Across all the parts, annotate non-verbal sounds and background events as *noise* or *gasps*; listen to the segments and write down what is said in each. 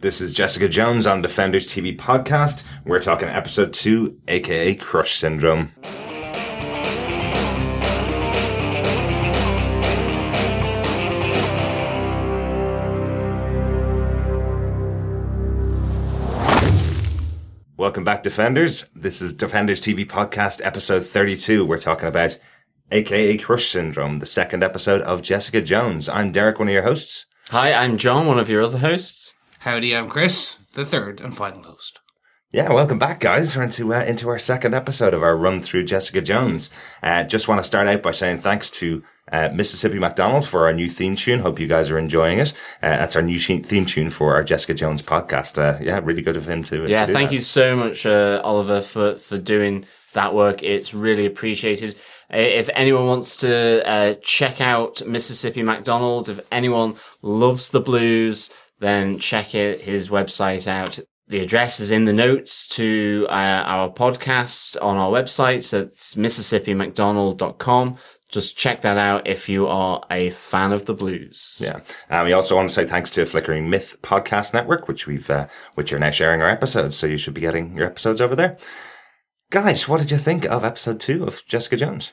This is Jessica Jones on Defenders TV podcast. We're talking episode two, aka Crush Syndrome. Welcome back, Defenders. This is Defenders TV podcast episode 32. We're talking about aka Crush Syndrome, the second episode of Jessica Jones. I'm Derek, one of your hosts. Hi, I'm John, one of your other hosts. Howdy, I'm Chris, the third and final host. Yeah, welcome back, guys. We're into uh, into our second episode of our run through Jessica Jones. Uh, just want to start out by saying thanks to uh, Mississippi McDonald for our new theme tune. Hope you guys are enjoying it. Uh, that's our new theme tune for our Jessica Jones podcast. Uh, yeah, really good of him to. Yeah, to thank that. you so much, uh, Oliver, for for doing that work. It's really appreciated. Uh, If anyone wants to uh, check out Mississippi McDonald, if anyone loves the blues, then check it, his website out. The address is in the notes to uh, our podcast on our website. So it's MississippiMcDonald.com. Just check that out if you are a fan of the blues. Yeah, and we also want to say thanks to Flickering Myth Podcast Network, which we've uh, which are now sharing our episodes. So you should be getting your episodes over there. Guys, what did you think of episode two of Jessica Jones?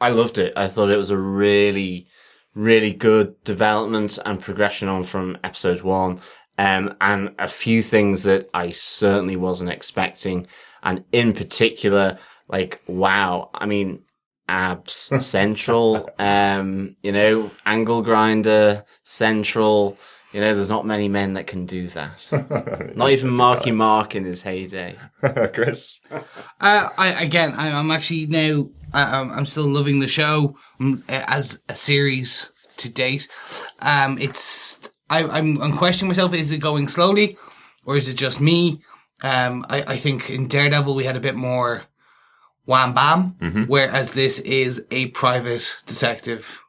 I loved it. I thought it was a really, really good development and progression on from episode one. Um, and a few things that I certainly wasn't expecting. And in particular, like, wow. I mean, abs *laughs* central, um, you know, angle grinder central. You know, there's not many men that can do that. *laughs* Not even Marky Mark in his heyday. *laughs* Chris. Uh, I again, I, I'm actually now. I, I'm, I'm still loving the show um, as a series to date. Um, it's I, I'm I'm questioning myself: is it going slowly, or is it just me? Um, I, I think in Daredevil we had a bit more wham bam, whereas this is a private detective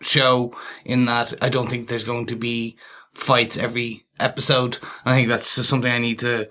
show. In that, I don't think there's going to be fights every episode. I think that's just something I need to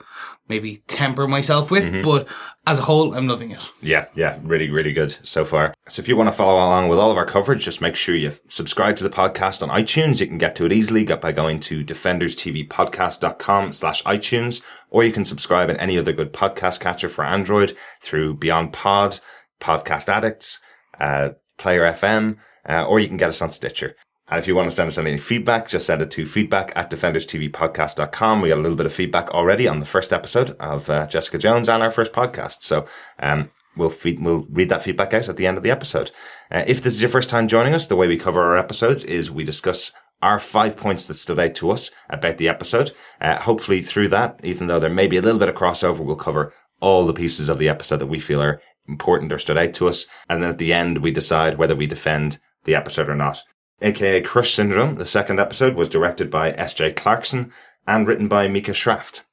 maybe temper myself with. But as a whole, I'm loving it. Yeah, yeah, really, really good so far. So if you want to follow along with all of our coverage, just make sure you subscribe to the podcast on iTunes. You can get to it easily by going to defenderstvpodcast.com slash iTunes, or you can subscribe in any other good podcast catcher for Android through Beyond Pod, Podcast Addicts, uh, Player FM, uh, or you can get us on Stitcher. And if you want to send us any feedback, just send it to feedback at defenderstvpodcast.com. We got a little bit of feedback already on the first episode of uh, Jessica Jones and our first podcast. So, um, we'll feed, we'll read that feedback out at the end of the episode. Uh, if this is your first time joining us, the way we cover our episodes is we discuss our five points that stood out to us about the episode. Uh, hopefully through that, even though there may be a little bit of crossover, we'll cover all the pieces of the episode that we feel are important or stood out to us. And then at the end, we decide whether we defend the episode or not. AKA Crush Syndrome, the second episode was directed by S.J. Clarkson and written by Micah Schraft.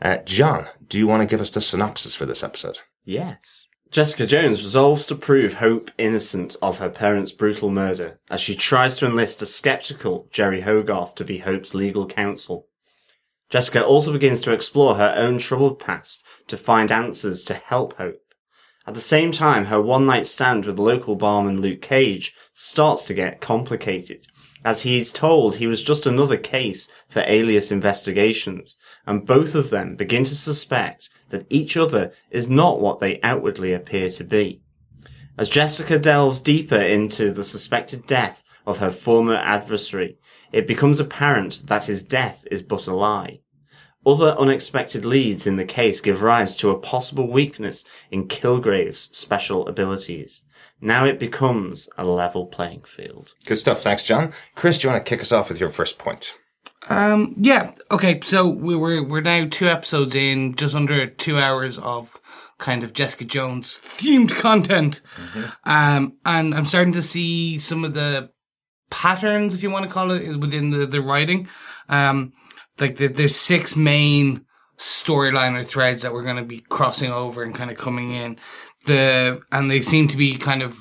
Uh, John, do you want to give us the synopsis for this episode? Yes. Jessica Jones resolves to prove Hope innocent of her parents' brutal murder as she tries to enlist a skeptical Jeri Hogarth to be Hope's legal counsel. Jessica also begins to explore her own troubled past to find answers to help Hope. At the same time, her one night stand with local barman Luke Cage starts to get complicated, as he's told he was just another case for alias investigations, and both of them begin to suspect that each other is not what they outwardly appear to be. As Jessica delves deeper into the suspected death of her former adversary, it becomes apparent that his death is but a lie. Other unexpected leads in the case give rise to a possible weakness in Kilgrave's special abilities. Now it becomes a level playing field. Good stuff. Thanks, John. Chris, do you want to kick us off with your first point? Um, yeah. Okay. So we were we're now two episodes in, just under two hours of kind of Jessica Jones themed content. Um, and I'm starting to see some of the patterns, if you want to call it, within the the writing. Um, like the, there's six main storyline or threads that we're going to be crossing over and kind of coming in. The and they seem to be kind of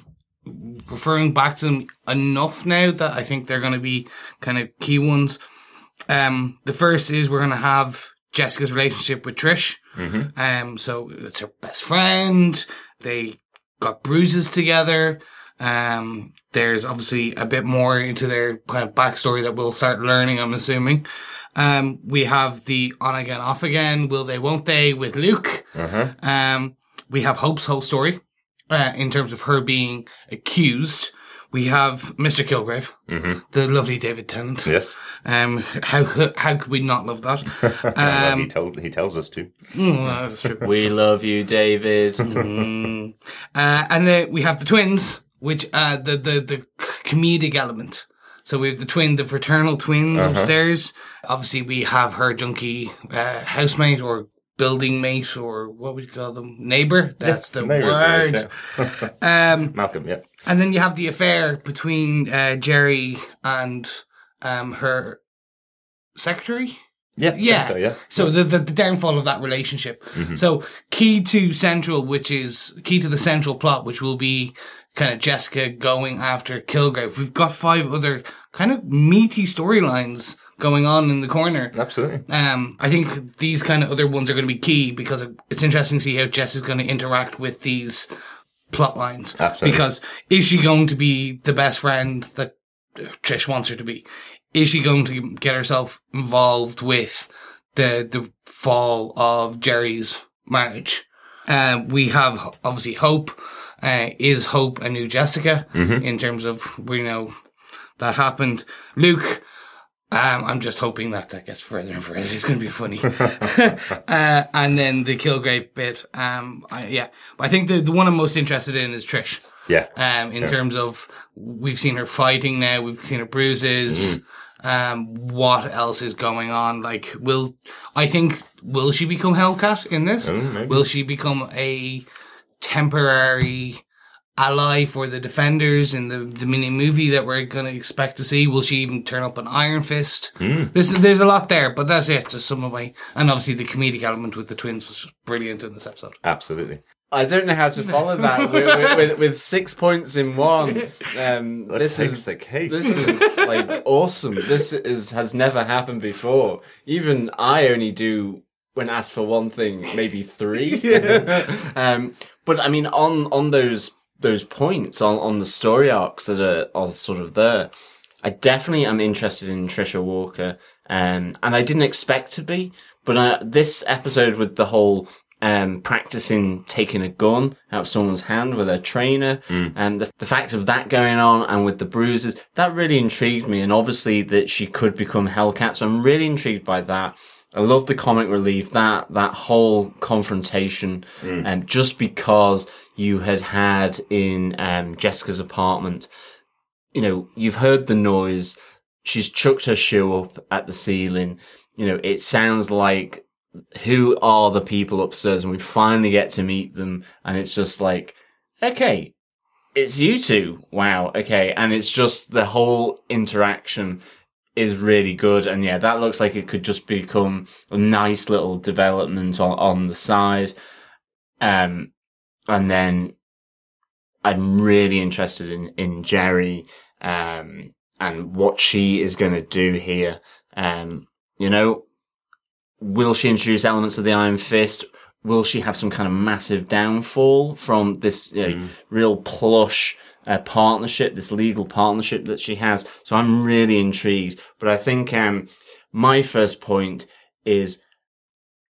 referring back to them enough now that I think they're going to be kind of key ones. Um, the first is we're going to have Jessica's relationship with Trish. Um, so it's her best friend. They got bruises together. Um, there's obviously a bit more into their kind of backstory that we'll start learning, I'm assuming. Um, we have the on again, off again, will they, won't they, with Luke. Uh-huh. Um, we have Hope's whole story, uh, in terms of her being accused. We have Mr. Kilgrave, the lovely David Tennant. Mm-hmm. Yes. Um, how how could we not love that? *laughs* Um, he, tell, he tells us to. mm, that's true. We love you, David. *laughs* Mm. Uh, and then we have the twins, which uh, the the the comedic element. So we have the twin, the fraternal twins Uh-huh. upstairs. Obviously, we have her junkie uh, housemate or building mate or what would you call them? Neighbor. That's the Neighbours, word. right, *laughs* Um, Malcolm, yeah. and then you have the affair between uh, Jeri and um, her secretary. Yeah. Yeah. So, yeah. So the, the the downfall of that relationship. So key to central, which is key to the central plot, which will be kind of Jessica going after Kilgrave. We've got five other kind of meaty storylines going on in the corner. Absolutely. Um, I think these kind of other ones are going to be key because it's interesting to see how Jess is going to interact with these plot lines. Absolutely. Because is she going to be the best friend that Trish wants her to be? Is she going to get herself involved with the the fall of Jeri's marriage? Uh, we have obviously Hope. Uh, is Hope a new Jessica in terms of we know that happened? Luke. Um, I'm just hoping that that gets further and further. It's going to be funny. *laughs* uh, and then the Kilgrave bit. Um, I, yeah, I think the the one I'm most interested in is Trish. Yeah. Um, in terms of we've seen her fighting now, we've seen her bruises. Um, what else is going on? Like, will I think will she become Hellcat in this? Maybe. Will she become a temporary ally for the defenders in the, the mini movie that we're going to expect to see? Will she even turn up an Iron Fist? Hmm. There's there's a lot there, but that's it. Just some of my and obviously the comedic element with the twins was brilliant in this episode. Absolutely. I don't know how to follow that with, with, with, with six points in one. Um, this is the cake. This is like awesome. This is has never happened before. Even I only do when asked for one thing, maybe three. *laughs* *laughs* um, but I mean, on on those those points on on the story arcs that are, are sort of there, I definitely am interested in Trisha Walker, um, and I didn't expect to be. But uh, this episode with the whole um, practicing taking a gun out of someone's hand with a trainer, and the, the fact of that going on, and with the bruises, that really intrigued me. And obviously that she could become Hellcat, so I'm really intrigued by that. I love the comic relief that that whole confrontation, and just because you had had in um, Jessica's apartment, you know, you've heard the noise. She's chucked her shoe up at the ceiling. You know, it sounds like who are the people upstairs and we finally get to meet them and it's just like, okay, it's you two. Wow. Okay. And it's just the whole interaction is really good. And yeah, that looks like it could just become a nice little development on, on the side. Um, and then I'm really interested in, in Jeri, um, and what she is going to do here. Um, you know, will she introduce elements of the Iron Fist? Will she have some kind of massive downfall from this you know, real plush uh, partnership, this legal partnership that she has? So I'm really intrigued. But I think um, my first point is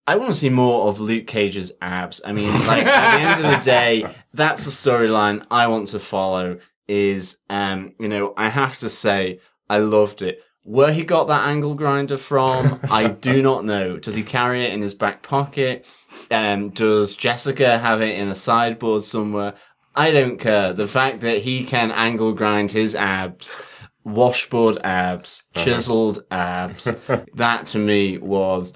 I want to see more of Luke Cage's abs. I mean, like at the end of the day, *laughs* that's the storyline I want to follow. Is um, you know, I have to say, I loved it. Where he got that angle grinder from, I do *laughs* not know. Does he carry it in his back pocket? Um, does Jessica have it in a sideboard somewhere? I don't care. The fact that he can angle grind his abs, washboard abs, chiseled abs, *laughs* that to me was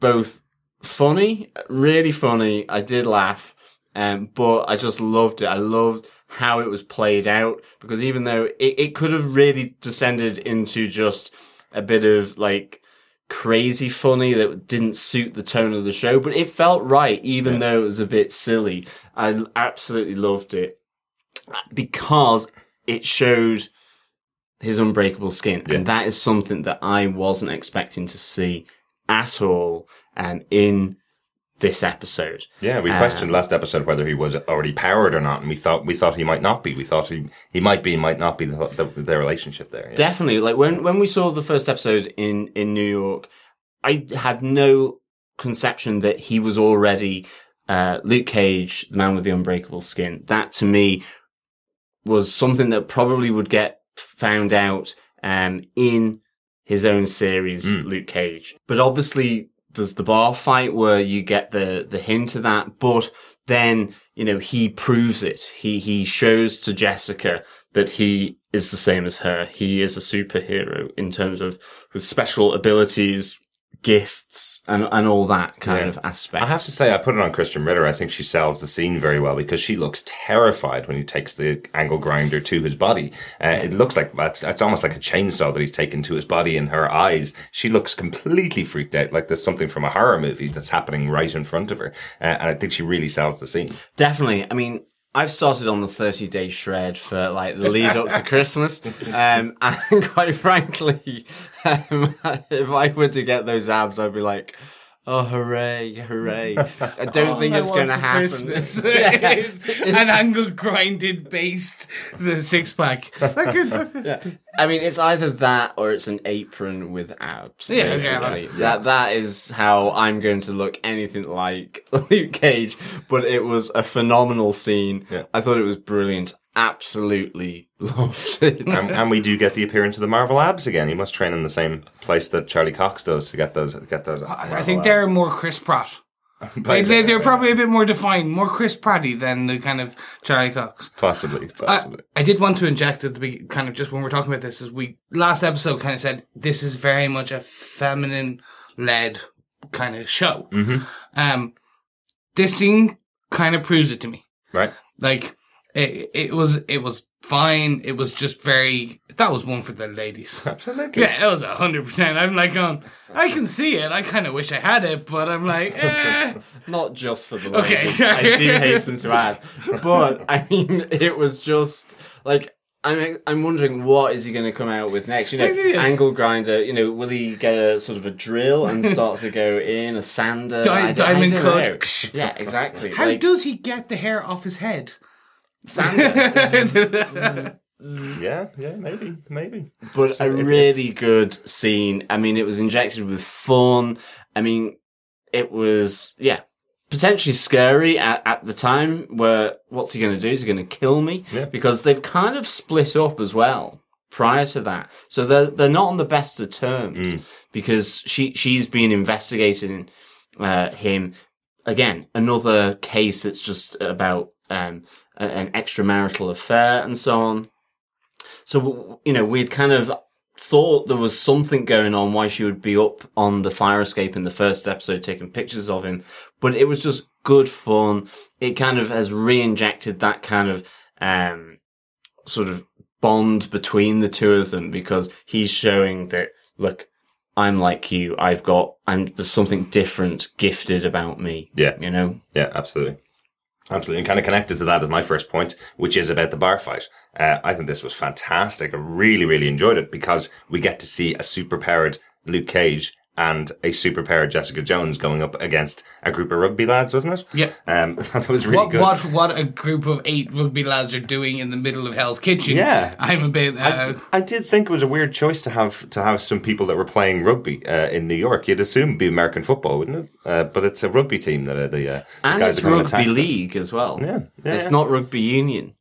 both funny, really funny. I did laugh, um, but I just loved it. I loved how it was played out because even though it, it could have really descended into just a bit of like crazy funny that didn't suit the tone of the show, but it felt right, even though it was a bit silly. I absolutely loved it because it showed his unbreakable skin, and that is something that I wasn't expecting to see at all. Um, in this episode. Yeah, we questioned last episode whether he was already powered or not, and we thought we thought he might not be. We thought he he might be, might not be the, the, their relationship there. Yeah. Definitely. Like when when we saw the first episode in in New York, I had no conception that he was already uh, Luke Cage, the man with the unbreakable skin. That to me was something that probably would get found out um, in his own series, Luke Cage. But obviously, there's the bar fight where you get the the hint of that, but then you know he proves it. He he shows to Jessica that he is the same as her. He is a superhero in terms of with special abilities, gifts, and and all that kind Yeah. of aspect. I have to say, I put it on Krysten Ritter. I think she sells the scene very well because she looks terrified when he takes the angle grinder to his body. Uh, it looks like that's it's almost like a chainsaw that he's taken to his body in her eyes. She looks completely freaked out, like there's something from a horror movie that's happening right in front of her. Uh, and I think she really sells the scene. Definitely. I mean, I've started on the 30 day shred for like the lead up to Christmas. Um, *laughs* and quite frankly, *laughs* um, if I were to get those abs, I'd be like, oh, hooray, hooray. I don't *laughs* oh, think I it's going to happen. *laughs* Yeah. *laughs* an angle grinded based the six pack. I mean, it's either that or it's an apron with abs. Yeah, basically. yeah. That that is how I'm going to look anything like Luke Cage. But it was a phenomenal scene. Yeah. I thought it was brilliant. Absolutely loved it. and, and we do get the appearance of the Marvel abs again. He must train in the same place that Charlie Cox does to get those. Get those. I think they're more Chris Pratt. *laughs* They, they, they're probably a bit more defined, more Chris Pratty than the kind of Charlie Cox. possibly, I, possibly. I did want to inject at the be- kind of just when we're talking about this is we last episode kind of said this is very much a feminine led kind of show. Mhm. Um, this scene kind of proves it to me. right. Like it, it was, it was fine. It was just very. That was one for the ladies. *laughs* Absolutely. Yeah, it was a hundred percent. I'm like, going, I can see it. I kind of wish I had it, but I'm like, *laughs* eh. Not just for the Okay, ladies. sorry. *laughs* I do hasten to add, but I mean, it was just like I'm. I'm wondering what is he going to come out with next? You know, angle grinder. You know, will he get a sort of a drill and start to go in a sander? Di- diamond cut. Yeah, exactly. How like, does he get the hair off his head? Sander. *laughs* Yeah, yeah, maybe, maybe. but a it's- really it's- good scene. I mean, it was injected with fun. I mean, it was yeah, potentially scary at, at the time. Where what's he going to do? Is he going to kill me? Yeah. Because they've kind of split up as well prior to that, so they're they're not on the best of terms because she she's been investigating uh, him again. Another case that's just about um, a- an extramarital affair and so on. So, you know, we'd kind of thought there was something going on why she would be up on the fire escape in the first episode taking pictures of him, but it was just good fun. It kind of has re-injected that kind of, um, sort of bond between the two of them because he's showing that, look, I'm like you. I've got, I'm, there's something different gifted about me. Yeah. You know? Yeah, absolutely. Absolutely. And kind of connected to that is my first point, which is about the bar fight. Uh, I think this was fantastic. I really, really enjoyed it because we get to see a super powered Luke Cage and a super powered Jessica Jones going up against a group of rugby lads, wasn't it? Yeah. Um, *laughs* that was really What good. what what a group of eight rugby lads are doing in the middle of Hell's Kitchen? Yeah. I'm a bit. Uh, I did think it was a weird choice to have to have some people that were playing rugby uh, in New York. You'd assume it'd be American football, wouldn't it? Uh, but it's a rugby team that are the, uh, the And guys it's are going to rugby attack them. league as well. Yeah, yeah, it's yeah. not rugby union.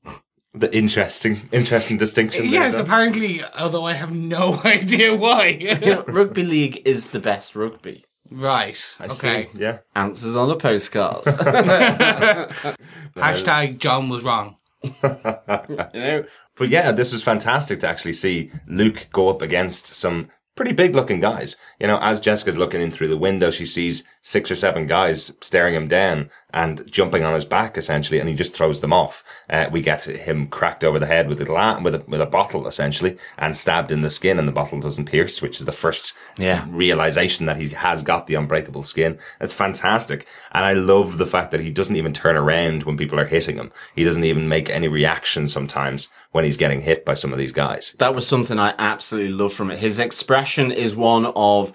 The interesting, interesting distinction. there, yes, Dan. apparently, although I have no *laughs* idea why. You know, rugby league is the best rugby. right. I see. Okay. Yeah. Answers on a postcard. *laughs* *laughs* Hashtag John was wrong. you know, But yeah, this was fantastic to actually see Luke go up against some pretty big looking guys. You know, as Jessica's looking in through the window, she sees six or seven guys staring him down and jumping on his back essentially, and he just throws them off. Uh, we get him cracked over the head with a gla- with a, with a bottle essentially and stabbed in the skin and the bottle doesn't pierce, which is the first Yeah. realization that he has got the unbreakable skin. It's fantastic. And I love the fact that he doesn't even turn around when people are hitting him. He doesn't even make any reaction sometimes when he's getting hit by some of these guys. that was something I absolutely love from it. His expression is one of,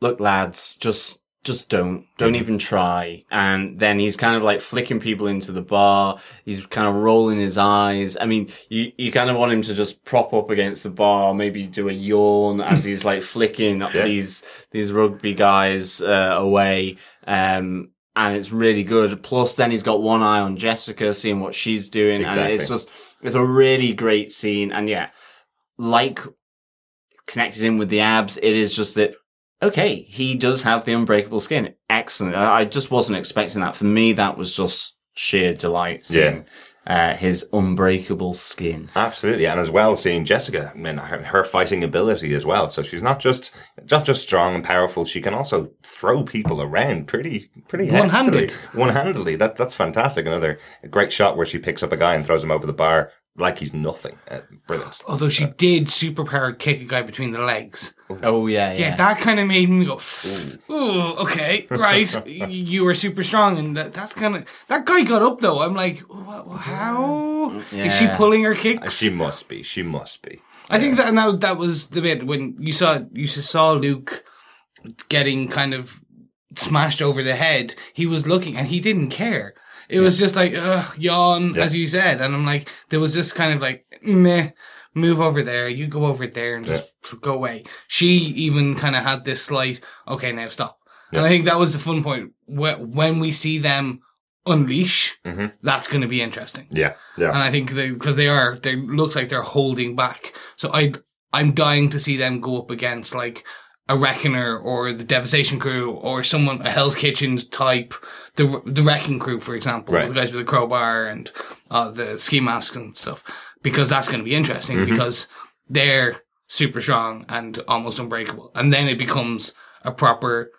look, lads, just just don't, don't even try. And then he's kind of like flicking people into the bar. He's kind of rolling his eyes. I mean, you, you kind of want him to just prop up against the bar, maybe do a yawn *laughs* as he's like flicking Yeah. these, these rugby guys, uh, away. Um, and it's really good. Plus, then he's got one eye on Jessica, seeing what she's doing. And it's just, it's a really great scene. And yeah, like connected in with the abs, it is just that, okay, he does have the unbreakable skin. Excellent. I, I just wasn't expecting that. For me, that was just sheer delight seeing uh, his unbreakable skin. Absolutely, and as well seeing Jessica, I mean, her, her fighting ability as well. So she's not just not just strong and powerful; she can also throw people around pretty pretty One-handed. one handedly. That that's fantastic. Another great shot where she picks up a guy and throws him over the bar like he's nothing. Uh, brilliant. Although she did superpower kick a guy between the legs. Oh, yeah, Yeah, that kind of made me go, ooh, okay, right. *laughs* You were super strong, and that, that's kind of that guy got up though. I'm like, what, how is she pulling her kicks? She must be. She must be. I think that now that was the bit when you saw you saw Luke getting kind of smashed over the head. He was looking and he didn't care. It was just like ugh, yawn, Yeah. as you said, and I'm like, there was this kind of like meh. Move over there. You go over there and just go away. She even kind of had this slight. Okay, now stop. And I think that was the fun point. Wh- When we see them unleash, Mhm. that's going to be interesting. Yeah, yeah. And I think they, because they are, they looks like they're holding back. So I, I'm dying to see them go up against like a Reckoner or the Devastation Crew or someone, a Hell's Kitchen type, the the Wrecking Crew, for example, Right. the guys with the crowbar and uh, the ski masks and stuff, because that's going to be interesting because they're super strong and almost unbreakable, and then it becomes a proper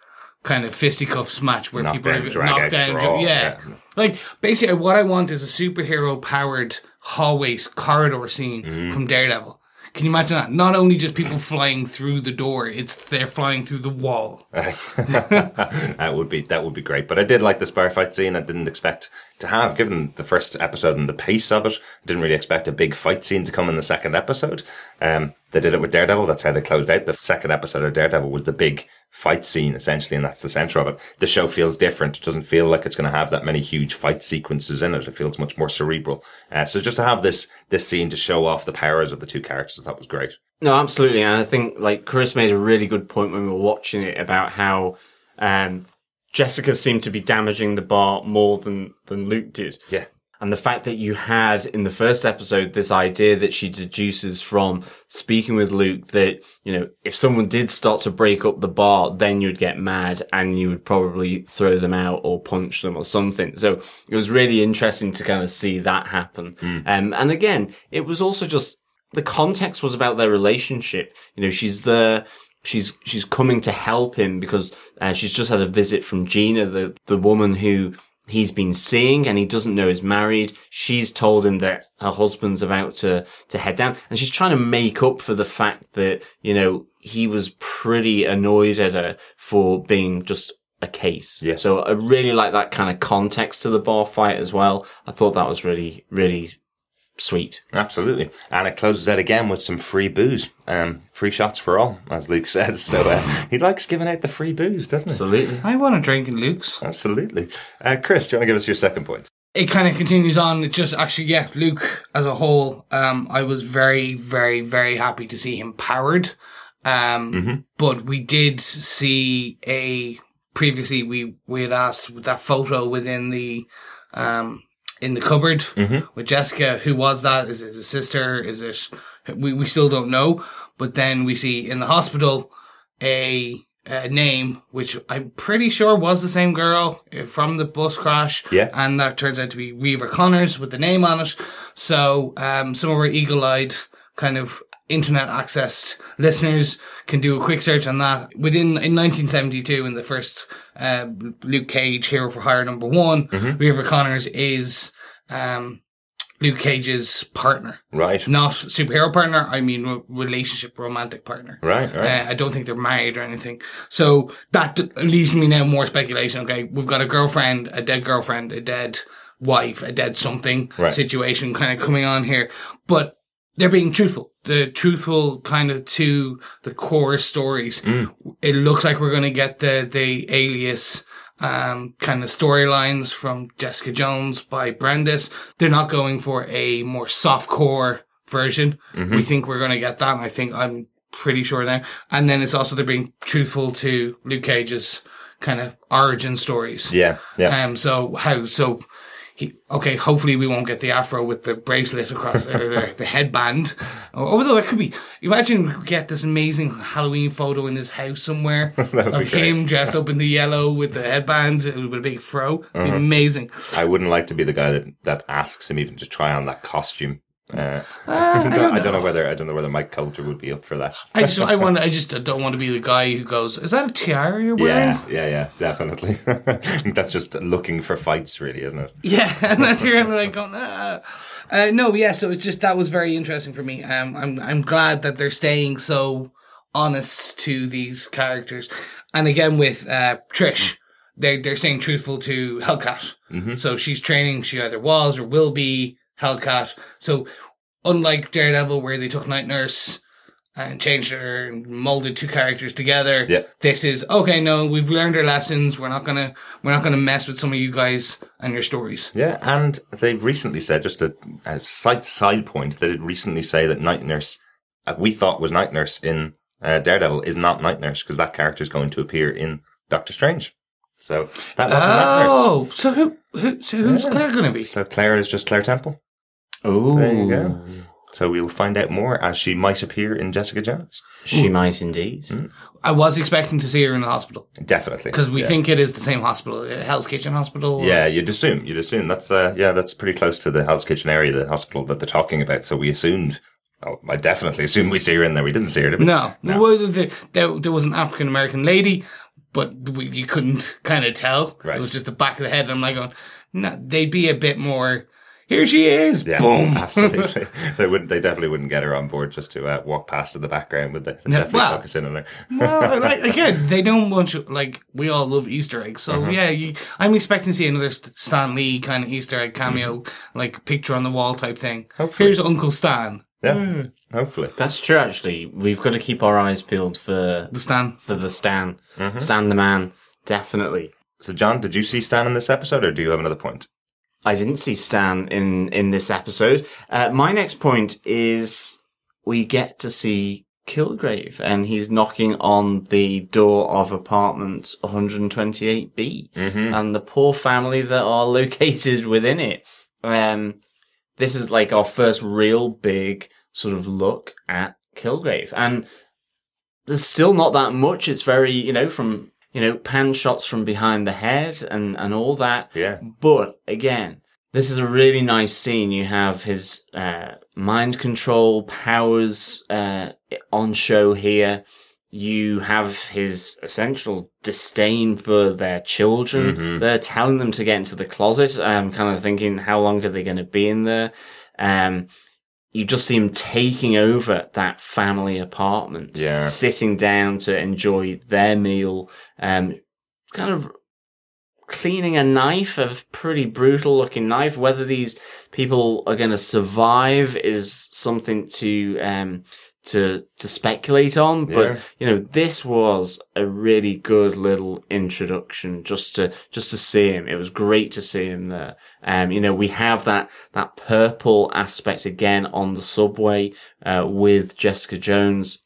kind of fisticuffs match where people Knockdown, are knocked down. draw, yeah. yeah. Like basically, what I want is a superhero powered hallway corridor scene Mm-hmm. from Daredevil. Can you imagine that? Not only just people flying through the door, it's they're flying through the wall. *laughs* that would be that would be great. But I did like the spar fight scene. I didn't expect to have, given the first episode and the pace of it. I didn't really expect a big fight scene to come in the second episode. Um, they did it with Daredevil. That's how they closed out the second episode of Daredevil was the big fight scene essentially, and that's the center of it. The show feels different. It doesn't feel like it's going to have that many huge fight sequences in it. It feels much more cerebral. Uh, so just to have this this scene to show off the powers of the two characters, that was great. No, absolutely. And I think like Chris made a really good point when we were watching it about how um, Jessica seemed to be damaging the bar more than, than Luke did. Yeah. And the fact that you had in the first episode this idea that she deduces from speaking with Luke that, you know, if someone did start to break up the bar, then you'd get mad and you would probably throw them out or punch them or something. So it was really interesting to kind of see that happen. Um, and again, it was also just the context was about their relationship. You know, she's the, she's, she's coming to help him because uh, she's just had a visit from Gina, the, the woman who he's been seeing and he doesn't know is married. She's told him that her husband's about to, to head down and she's trying to make up for the fact that, you know, he was pretty annoyed at her for being just a case. Yeah. So I really like that kind of context to the bar fight as well. I thought that was really, really sweet. Absolutely. And it closes out again with some free booze. Um, free shots for all, as Luke *laughs* says. So uh, he likes giving out the free booze, doesn't he? Absolutely. I want to drink in Luke's. Absolutely. Uh, Chris, do you want to give us your second point? It kind of continues on. It just actually, yeah, Luke as a whole, um, I was very, very, very happy to see him powered. Um, but we did see a previously we we had asked that photo within the um in the cupboard with Jessica. Who was that? Is it a sister? Is it? We we still don't know. But then we see in the hospital a, a name which I'm pretty sure was the same girl uh, from the bus crash. Yeah. and that turns out to be Reva Connors with the name on it. So um, some of our eagle-eyed kind of internet accessed listeners can do a quick search on that. Within in 1972, in the first uh, Luke Cage Hero for Hire number one, Reva Connors is um, Luke Cage's partner, Right. not superhero partner. I mean re- relationship, romantic partner. Right, right. Uh, I don't think they're married or anything. So that d- leaves me now more speculation. Okay, we've got a girlfriend, a dead girlfriend, a dead wife, a dead something Right. situation kind of coming on here. But they're being truthful. The truthful kind of to the core stories. It looks like we're going to get the, the alias, um, kind of storylines from Jessica Jones by Bendis. They're not going for a more soft core version. We think we're going to get that. And I think I'm pretty sure now. And then it's also they're being truthful to Luke Cage's kind of origin stories. Yeah, yeah. Um. So how? So he. Okay. Hopefully we won't get the afro with the bracelet across or the, the headband. Although it could be. Imagine we get this amazing Halloween photo in his house somewhere *laughs* of him dressed up in the yellow with the headband uh, with a big fro. Be amazing. I wouldn't like to be the guy that, that asks him even to try on that costume. Uh, Ah, *laughs* I, don't, I don't know whether I don't know whether Mike Colter would be up for that. I just. I want. I *laughs* just don't want to be the guy who goes. Is that a tiara you're wearing? Yeah, yeah, yeah, definitely. *laughs* That's just looking for fights, really, isn't it? Yeah, and that's you're like going, ah. Uh, no, yeah. So it's just that was very interesting for me. Um, I'm I'm glad that they're staying so honest to these characters, and again with uh, Trish, they they're staying truthful to Hellcat. So she's training. She either was or will be Hellcat. So unlike Daredevil, where they took Night Nurse. And changed her and molded two characters together. Yeah. This is okay. No, we've learned our lessons. We're not gonna. We're not gonna mess with some of you guys and your stories. Yeah, and they recently said, just a, a slight side point, they did recently say that Night Nurse, uh, we thought was Night Nurse in uh, Daredevil, is not Night Nurse because that character is going to appear in Doctor Strange. So that wasn't Night Nurse. Oh, so who, who so who's Yeah. Claire going to be? So Claire is just Claire Temple. Oh, There you go. So we'll find out more as she might appear in Jessica Jones. She might indeed. I was expecting to see her in the hospital Definitely. because we yeah. think it is the same hospital, uh, Hell's Kitchen Hospital. Yeah, you'd assume. You'd assume that's uh, yeah, that's pretty close to the Hell's Kitchen area, the hospital that they're talking about. So we assumed. Oh, I definitely assumed we see her in there. We didn't see her. Did we? No, Well, there, there, there was an African American lady, but we, you couldn't *laughs* kind of tell. Right. It was just the back of the head. And I'm like, going, no, they'd be a bit more. Here she is. Yeah, Boom. absolutely. *laughs* they wouldn't. They definitely wouldn't get her on board just to uh, walk past in the background. Would they? They'd No, definitely well- focus in on her. well, *laughs* like, again, they don't want you, like, we all love Easter eggs. So, Uh-huh. yeah, you, I'm expecting to see another Stan Lee kind of Easter egg cameo, like picture on the wall type thing. Mm-hmm. Hopefully. Here's Uncle Stan. Yeah, hopefully. That's true. Actually, we've got to keep our eyes peeled for The Stan. for the Stan, Mm-hmm. Stan the man. Definitely. So, John, did you see Stan in this episode, or do you have another point? I didn't see Stan in in this episode. Uh, my next point is we get to see Kilgrave, and he's knocking on the door of apartment 128B, and the poor family that are *laughs* located within it. Um, this is like our first real big sort of look at Kilgrave, and there's still not that much. It's very, you know, from you know pan shots from behind the head and and all that. Yeah. But again, this is a really nice scene. You have his uh, mind control powers uh, on show here. You have his essential disdain for their children. They're telling them to get into the closet. I'm kind of thinking, how long are they going to be in there? Um, you just see him taking over that family apartment, Yeah. sitting down to enjoy their meal, um, kind of cleaning a knife, a pretty brutal looking knife. Whether these people are going to survive is something to, um, to, to speculate on, but Yeah. you know, this was a really good little introduction just to, just to see him. It was great to see him there. Um, you know, we have that, that purple aspect again on the subway, uh, with Jessica Jones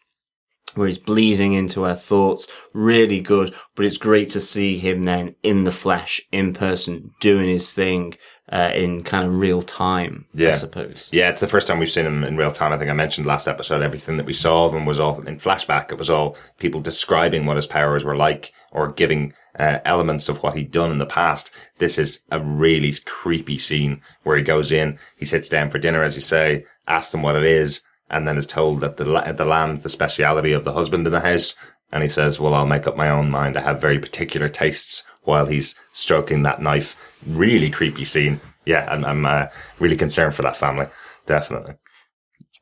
where he's bleeding into her thoughts. Really good, but it's great to see him then in the flesh, in person, doing his thing, uh, in kind of real time, Yeah, I suppose. Yeah, it's the first time we've seen him in real time. I think I mentioned last episode, everything that we saw of him was all in flashback. It was all people describing what his powers were like or giving uh, elements of what he'd done in the past. This is a really creepy scene where he goes in, he sits down for dinner, as you say, asks them what it is, and then is told that the, the lamb, the speciality of the husband in the house. And he says, well, I'll make up my own mind. I have very particular tastes while he's stroking that knife. Really creepy scene. Yeah, I'm, I'm uh, really concerned for that family. Definitely.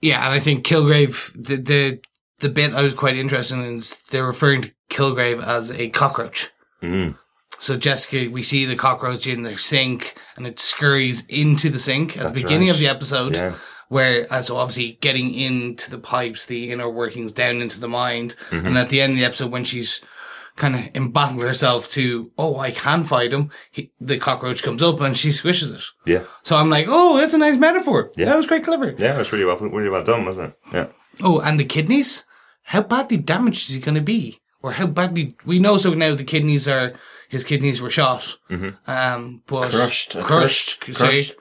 Yeah, and I think Kilgrave, the, the, the bit I was quite interested in is they're referring to Kilgrave as a cockroach. Mm. So Jessica, we see the cockroach in the sink and it scurries into the sink at That's the beginning right. of the episode. Yeah. Where, uh, so obviously getting into the pipes, the inner workings down into the mind. And at the end of the episode, when she's kind of embattled herself to, oh, I can fight him, he, the cockroach comes up and she squishes it. Yeah. So I'm like, oh, that's a nice metaphor. Yeah. That was quite clever. Yeah, it was really well, really well done, wasn't it? Yeah. Oh, and the kidneys? How badly damaged is he going to be? Or how badly, we know so now the kidneys are, his kidneys were shot. Mm-hmm. Um, but Crushed. crushed, crushed, crushed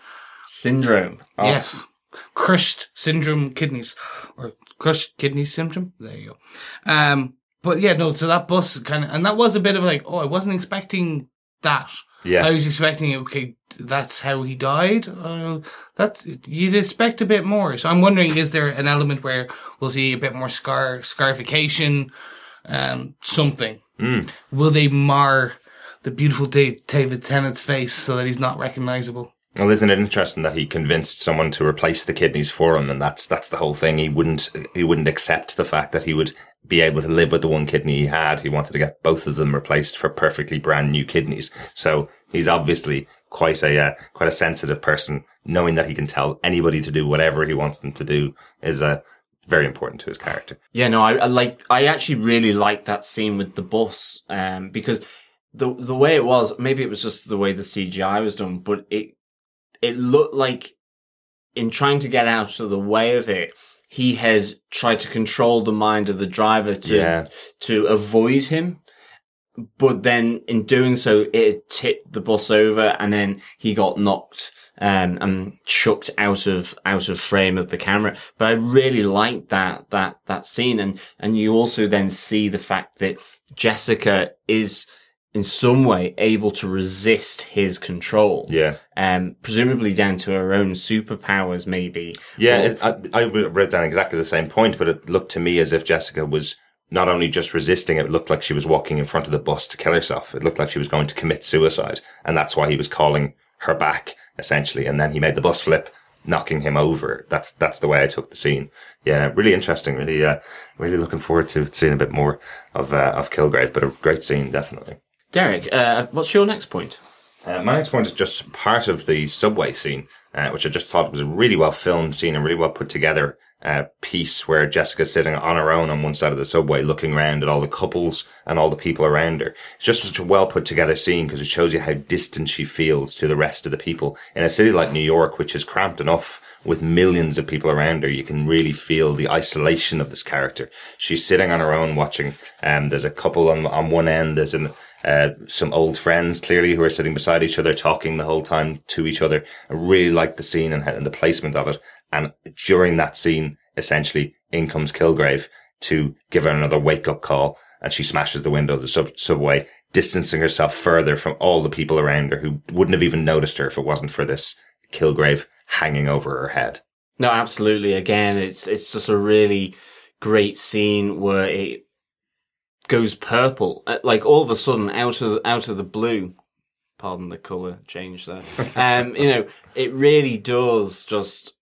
syndrome. Oh, Yes. Crushed syndrome kidneys or crushed kidney syndrome. There you go. Um, but yeah, no, so that bus kind of, and that was a bit of like, oh, I wasn't expecting that. Yeah. I was expecting, okay, that's how he died. Uh, that's, you'd expect a bit more. So I'm wondering, is there an element where we'll see a bit more scar, scarification, um, something? Will they mar the beautiful Da- David Tennant's face so that he's not recognizable? Well, isn't it interesting that he convinced someone to replace the kidneys for him, and that's that's the whole thing. He wouldn't he wouldn't accept the fact that he would be able to live with the one kidney he had. He wanted to get both of them replaced for perfectly brand new kidneys. So he's obviously quite a uh, quite a sensitive person. Knowing that he can tell anybody to do whatever he wants them to do is uh, very important to his character. Yeah, no, I, I like. I actually really liked that scene with the bus, um, because the the way it was, maybe it was just the way the CGI was done, but it it looked like in trying to get out of the way of it, he had tried to control the mind of the driver to Yeah. to avoid him. But then in doing so, it tipped the bus over and then he got knocked, um, and chucked out of, out of frame of the camera. But I really liked that, that, that scene. And, and you also then see the fact that Jessica is in some way able to resist his control. Yeah. Um, presumably down to her own superpowers, maybe. Yeah, Or- it, I, I wrote down exactly the same point, but it looked to me as if Jessica was not only just resisting it, it looked like she was walking in front of the bus to kill herself. It looked like she was going to commit suicide. And that's why he was calling her back, essentially. And then he made the bus flip, knocking him over. That's, that's the way I took the scene. Yeah, really interesting. Really, uh, really looking forward to seeing a bit more of, uh, of Kilgrave, but a great scene, definitely. Derek, uh, what's your next point? Uh, my next point is just part of the subway scene, uh, which I just thought was a really well filmed scene and really well put together uh, piece where Jessica's sitting on her own on one side of the subway looking around at all the couples and all the people around her. It's just such a well put together scene because it shows you how distant she feels to the rest of the people. In a city like New York, which is cramped enough with millions of people around her, you can really feel the isolation of this character. She's sitting on her own watching. Um, there's a couple on, on one end. There's an, uh, some old friends clearly who are sitting beside each other, talking the whole time to each other. I really like the scene and, and the placement of it. And during that scene, essentially, in comes Kilgrave to give her another wake up call. And she smashes the window of the sub- subway, distancing herself further from all the people around her who wouldn't have even noticed her if it wasn't for this Kilgrave hanging over her head. No, absolutely. Again, it's it's just a really great scene where it goes purple, Uh, like all of a sudden out of out of the blue. Pardon the color change there. *laughs* Um, you know, it really does just.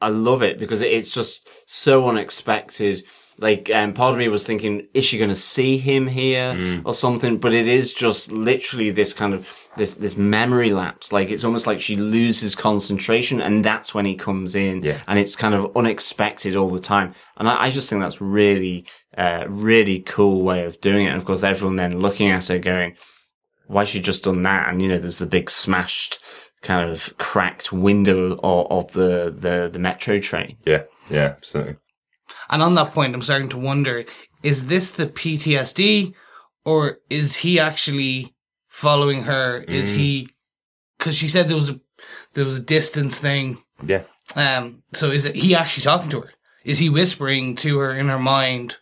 I love it because it's just so unexpected. Like, um, part of me was thinking, is she going to see him here or something? But it is just literally this kind of this this memory lapse. Like, it's almost like she loses concentration, and that's when he comes in Yeah. and it's kind of unexpected all the time. And I, I just think that's really, uh, really cool way of doing it. And of course, everyone then looking at her going, why she just done that? And you know, there's the big smashed kind of cracked window of, of the, the, the metro train. Yeah, yeah, absolutely. And on that point, I'm starting to wonder, is this the PTSD or is he actually following her? Is he, cause she said there was a, there was a distance thing. Yeah. Um, so is it he actually talking to her? Is he whispering to her in her mind?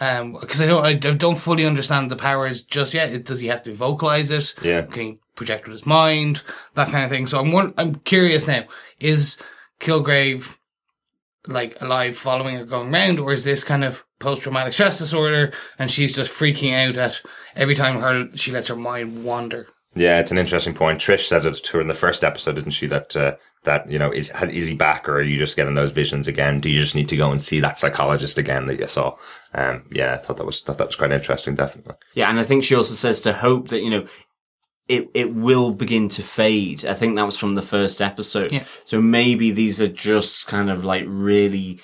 Um, cause I don't, I don't fully understand the powers just yet. Does he have to vocalize it? Yeah. Can he project with his mind? That kind of thing. So I'm one, I'm curious now, is Kilgrave like alive following her going round, or is this kind of post traumatic stress disorder and she's just freaking out at every time her she lets her mind wander? Yeah, it's an interesting point. Trish said it to her in the first episode, didn't she? That uh, that you know is has, is he back, or are you just getting those visions again? Do you just need to go and see that psychologist again that you saw? Um, yeah, I thought that was thought that was quite interesting, definitely. Yeah. And I think she also says to Hope that, you know, it it will begin to fade. I think that was from the first episode. Yeah. So maybe these are just kind of like really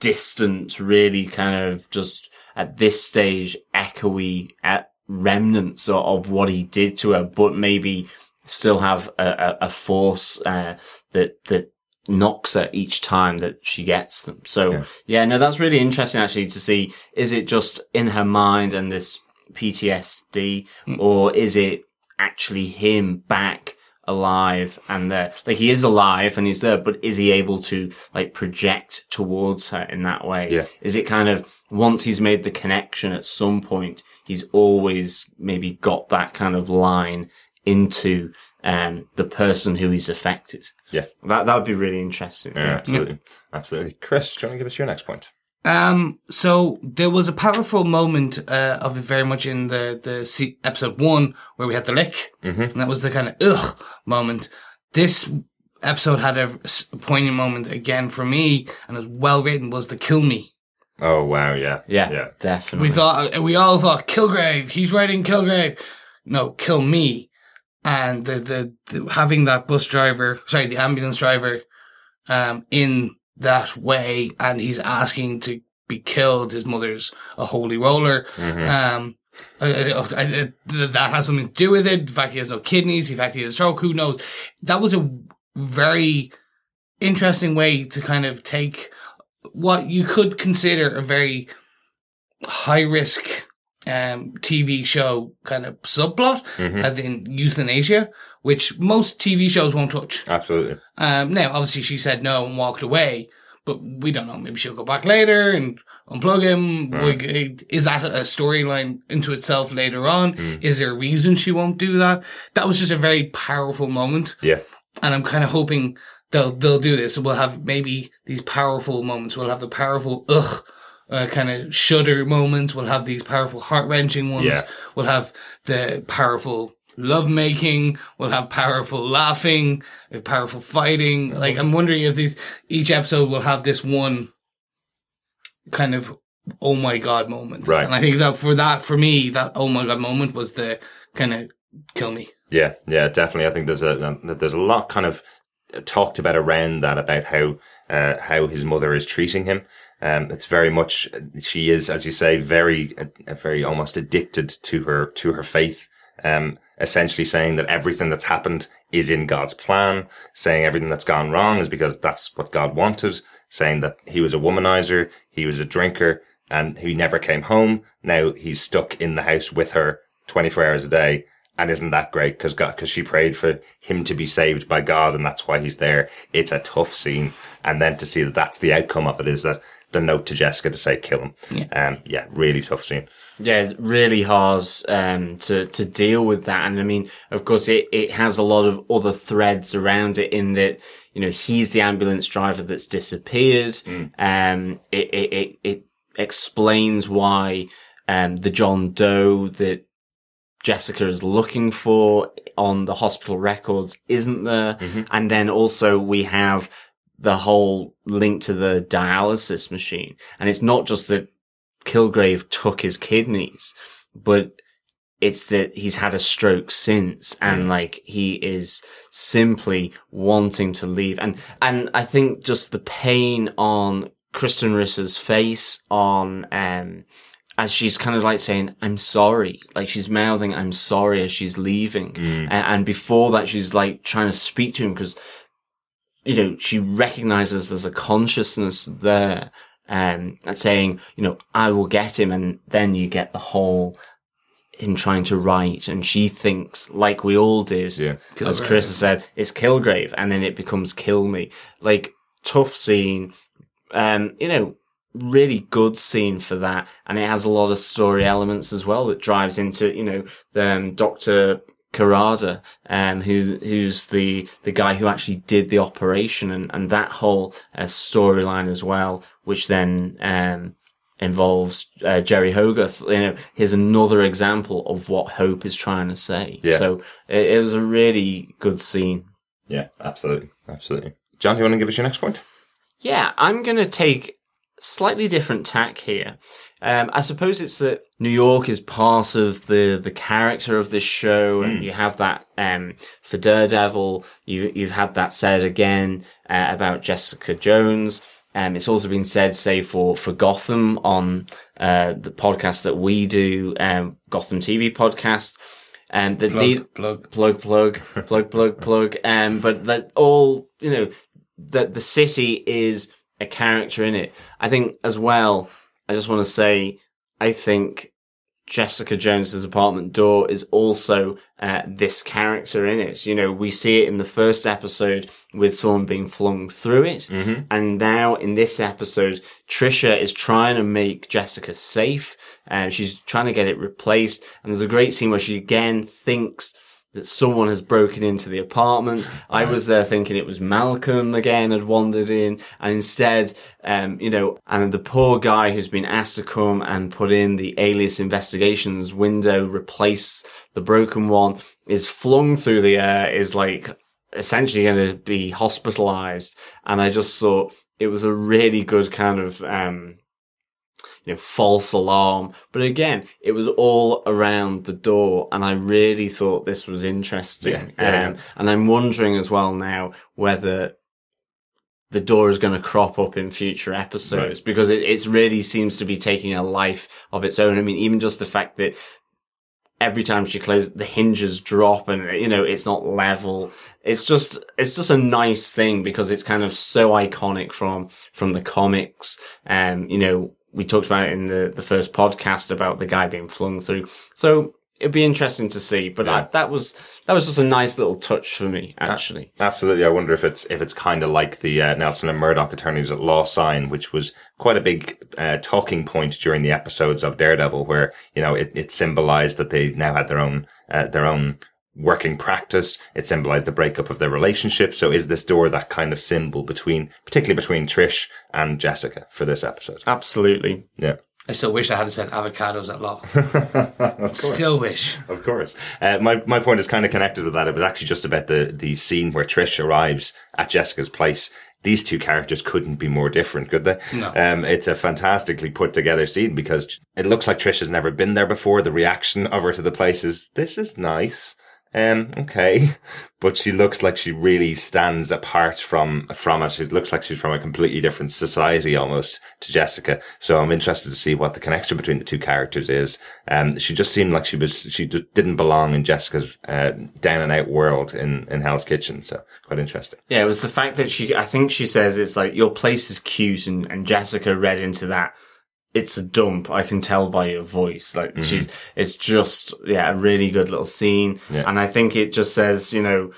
distant, really kind of just at this stage echoey at remnants of, of what he did to her, but maybe still have a, a, a force uh, that that knocks her each time that she gets them. So Yeah. yeah. no, that's really interesting actually to see. Is it just in her mind and this PTSD, or is it actually him back alive and there? Like he is alive and he's there, but is he able to like project towards her in that way? Yeah. Is it kind of once he's made the connection at some point, he's always maybe got that kind of line into um, the person who is affected? Yeah. That that would be really interesting. Yeah, absolutely. Absolutely. Chris, do you want to give us your next point? Um, so there was a powerful moment uh, of it very much in the the se- episode one where we had the lick, mm-hmm. and that was the kind of ugh moment. This episode had a poignant moment again for me, and it was well written. Was the kill me? Oh, wow. Yeah. Yeah, Yeah. definitely. We thought we all thought Kilgrave. He's writing Kilgrave. No, kill me. And the, the the having that bus driver, sorry, the ambulance driver, um, in that way, and he's asking to be killed. His mother's a holy roller. Um, I, I, I, I- that has something to do with it. In fact he has no kidneys, In fact he has a stroke, who knows? That was a very interesting way to kind of take what you could consider a very high risk um, TV show kind of subplot, as in euthanasia, which most TV shows won't touch. Absolutely. Um, now, obviously, she said no and walked away, but we don't know. Maybe she'll go back later and unplug him. We- Is that a storyline into itself later on? Is there a reason she won't do that? That was just a very powerful moment, Yeah. and I'm kind of hoping they'll they'll do this. We'll have maybe these powerful moments. We'll have the powerful ugh. Uh, kind of shudder moments. We'll have these powerful heart wrenching ones. Yeah. We'll have the powerful love making. We'll have powerful laughing, uh, powerful fighting. Like I'm wondering if these each episode will have this one kind of oh my god moment. Right. And I think that for that for me that oh my god moment was the kind of kill me. Yeah, yeah, definitely. I think there's a there's a lot kind of talked about around that about how uh, how his mother is treating him. Um, it's very much she is, as you say, very uh, very almost addicted to her to her faith. Um, essentially saying that everything that's happened is in God's plan, saying everything that's gone wrong is because that's what God wanted, saying that he was a womanizer, he was a drinker, and he never came home. Now he's stuck in the house with her 24 hours a day. And isn't that great? Cause God, cause she prayed for him to be saved by God and that's why he's there. It's a tough scene. And then to see that that's the outcome of it is that the note to Jessica to say kill him. Yeah. Um, yeah, really tough scene. Yeah, it's really hard um, to to deal with that, and I mean, of course, it it has a lot of other threads around it. In that, you know, he's the ambulance driver that's disappeared. Um, it it it, it explains why um the John Doe that Jessica is looking for on the hospital records isn't there, and then also we have the whole link to the dialysis machine, and it's not just that Kilgrave took his kidneys, but it's that he's had a stroke since and like he is simply wanting to leave. And, and I think just the pain on Krysten Ritter's face on, um, as she's kind of like saying, I'm sorry. Like she's mouthing, I'm sorry as she's leaving. A- And, before that, she's like trying to speak to him because, you know, she recognizes there's a consciousness there um, and saying, you know, I will get him. And then you get the whole him trying to write. And she thinks, like we all did, Yeah. as Chris has said, it's Kilgrave. And then it becomes Kill Me. Like, tough scene. Um, you know, really good scene for that. And it has a lot of story elements as well that drives into, you know, the, um, Dr. Karada, um, who, who's the, the guy who actually did the operation and, and that whole uh, storyline as well, which then, um, involves uh, Jeri Hogarth. You know, here's another example of what Hope is trying to say. Yeah. So it, it was a really good scene. Yeah, absolutely. Absolutely. John, do you want to give us your next point? Yeah, I'm going to take slightly different tack here. Um, I suppose it's that New York is part of the, the character of this show, and you have that um, for Daredevil. You you've had that said again uh, about Jessica Jones. Um, it's also been said, say for for Gotham on uh, the podcast that we do, um, Gotham TV podcast, and that the plug. plug plug plug plug plug um but that all you know that the city is a character in it. I think as well i just want to say i think jessica jones's apartment door is also uh, this character in it. You know we see it in the first episode with someone being flung through it. And now in this episode trisha is trying to make jessica safe. And she's trying to get it replaced. And there's a great scene where she again thinks that someone has broken into the apartment. I was there thinking it was Malcolm again had wandered in, and instead, um, you know, and the poor guy who's been asked to come and put in the alias investigations window, replace the broken one, is flung through the air, is like essentially going to be hospitalized. And I just thought it was a really good kind of, um, you know, false alarm. But again, it was all around the door, and I really thought this was interesting. Yeah, yeah. Um, and I'm wondering as well now whether the door is going to crop up in future episodes because it, it really seems to be taking a life of its own. I mean, even just the fact that every time she closes, the hinges drop and, you know, it's not level. It's just, it's just a nice thing because it's kind of so iconic from, from the comics. Um, you know, we talked about it in the, the first podcast about the guy being flung through. So it'd be interesting to see, but I, that was, that was just a nice little touch for me, actually. Absolutely. I wonder if it's if it's kind of like the uh, Nelson and Murdoch attorneys at law sign, which was quite a big uh, talking point during the episodes of Daredevil, where you know it, it symbolized that they now had their own uh, their own working practice. It symbolized the breakup of their relationship. So is this door that kind of symbol between, particularly between Trish and Jessica for this episode? Absolutely. Yeah. I still wish I had said avocados at law. *laughs* Still wish. Of course. Uh, my, my point is kind of connected with that. It was actually just about the, the scene where Trish arrives at Jessica's place. These two characters couldn't be more different, could they? No. Um, it's a fantastically put together scene because it looks like Trish has never been there before. The reaction of her to the place is, this is nice. Um, okay. *laughs* But she looks like she really stands apart from, from it. It looks like she's from a completely different society almost to Jessica. So I'm interested to see what the connection between the two characters is. Um, she just seemed like she was, she just didn't belong in Jessica's, uh, down and out world in, in Hell's Kitchen. So quite interesting. Yeah, it was the fact that she, I think she said it's like, your place is cute, and, and Jessica read into that. It's a dump. I can tell by your voice. Like she's, it's just, yeah, a really good little scene. Yeah. And I think it just says, you know,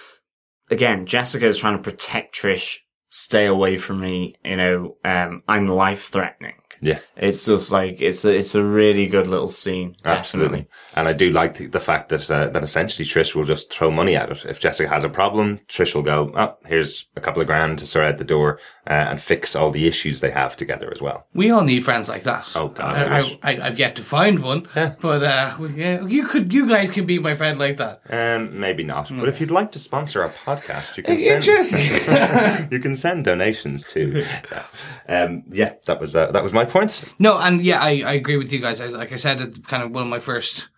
again, Jessica is trying to protect Trish. Stay away from me. You know, um, I'm life threatening. Yeah. It's just like, it's a, it's a really good little scene. Absolutely. Definitely. And I do like the, the fact that, uh, that essentially Trish will just throw money at it. If Jessica has a problem, Trish will go, oh, here's a couple of grand to sort out the door, uh, and fix all the issues they have together as well. We all need friends like that. Oh, God, I, I've yet to find one. But uh, yeah, you could, you guys can be my friend like that. Um, maybe not. But if you'd like to sponsor our podcast, you can send, Interesting. *laughs* you can send donations to, yeah. um, yeah, that was, uh, that was my point. no, and yeah, I, I agree with you guys. I, like I said, it's kind of one of my first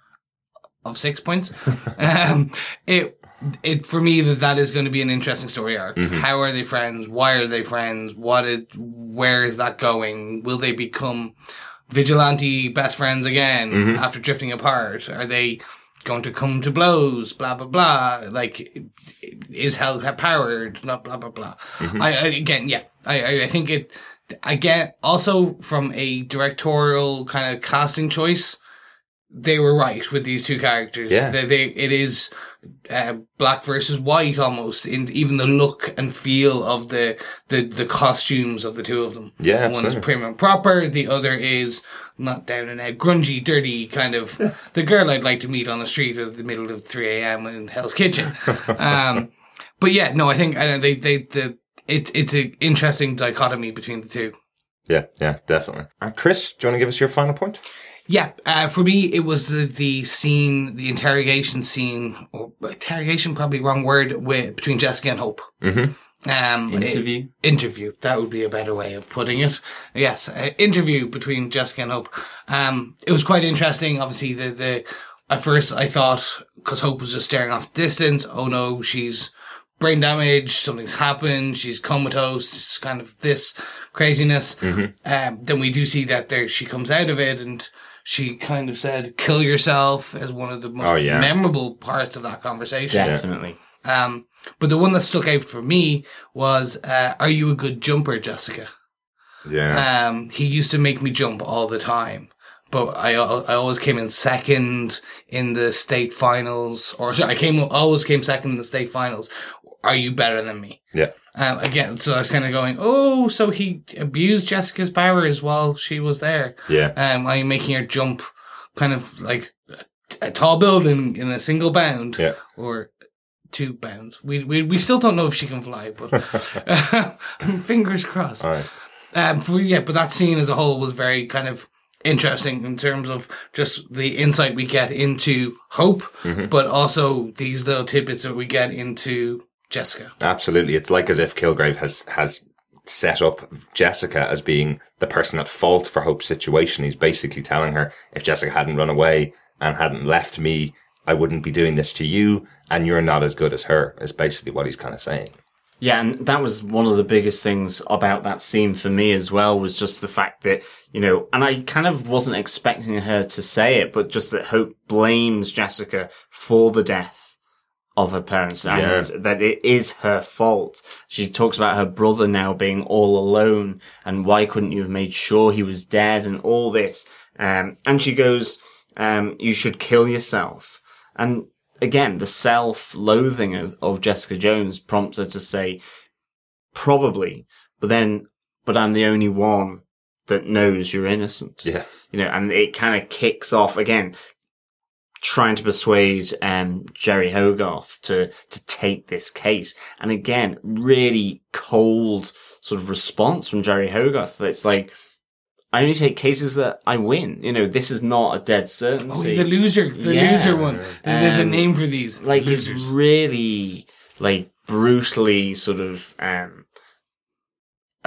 of six points. *laughs* um, it it for me that that is going to be an interesting story arc. Mm-hmm. How are they friends? Why are they friends? What it? Where is that going? Will they become vigilante best friends again mm-hmm. after drifting apart? Are they going to come to blows? Blah blah blah. Like, is hell powered? Blah blah blah blah. Mm-hmm. I, I again, yeah, I I, I think it. Again, also from a directorial kind of casting choice, they were right with these two characters. Yeah. They, they, it is uh, black versus white almost in even the look and feel of the, the, the costumes of the two of them. Yeah, One is prim and proper. The other is not down and out, grungy, dirty kind of *laughs* the girl I'd like to meet on the street at the middle of 3 a.m. in Hell's Kitchen. *laughs* um, but yeah, no, I think uh, they, they, the, it, it's an interesting dichotomy between the two. Yeah, yeah, definitely. Uh, Chris, do you want to give us your final point? Yeah, uh, for me, it was the, the scene, the interrogation scene, or interrogation, probably wrong word, with, between Jessica and Hope. Mm-hmm. Um, Interview? i- interview. That would be a better way of putting it. Yes, uh, interview between Jessica and Hope. Um, it was quite interesting. Obviously, the the at first I thought because Hope was just staring off distance. Oh no, she's brain damage. Something's happened. She's comatose. It's kind of this craziness. Um, then we do see that there she comes out of it and. She kind of said, "Kill yourself" as one of the most Oh, yeah. memorable parts of that conversation. Definitely. Um, but the one that stuck out for me was, uh, "Are you a good jumper, Jessica?" Yeah. Um, he used to make me jump all the time, but I I always came in second in the state finals, or *laughs* sorry, I came always came second in the state finals. Are you better than me? yeah. Um, again, so I was kind of going, oh, so he abused Jessica's powers while she was there. Yeah. Um, I'm making her jump kind of like a, a tall building in a single bound Yeah. or two bounds. We, we, we still don't know if she can fly, but *laughs* *laughs* fingers crossed. All right. Um, for, yeah, but that scene as a whole was very kind of interesting in terms of just the insight we get into Hope, Mm-hmm. but also these little tidbits that we get into Jessica. Absolutely. It's like as if Kilgrave has, has set up Jessica as being the person at fault for Hope's situation. He's basically telling her, if Jessica hadn't run away and hadn't left me, I wouldn't be doing this to you, and you're not as good as her, is basically what he's kind of saying. Yeah, and that was one of the biggest things about that scene for me as well was just the fact that, you know, and I kind of wasn't expecting her to say it, but just that Hope blames Jessica for the death of her parents and Yeah. that it is her fault. She talks about her brother now being all alone and why couldn't you have made sure he was dead and all this. Um, and she goes, um, you should kill yourself. And again, the self-loathing of, of Jessica Jones prompts her to say, probably, but then, but I'm the only one that knows you're innocent. Yeah. You know, and it kind of kicks off again, trying to persuade, um, Jeri Hogarth to, to take this case. And again, really cold sort of response from Jeri Hogarth. It's like, I only take cases that I win. You know, this is not a dead certainty. Oh, the loser, the Yeah. loser one. There's a Um, name for these. like losers. it's really like brutally sort of um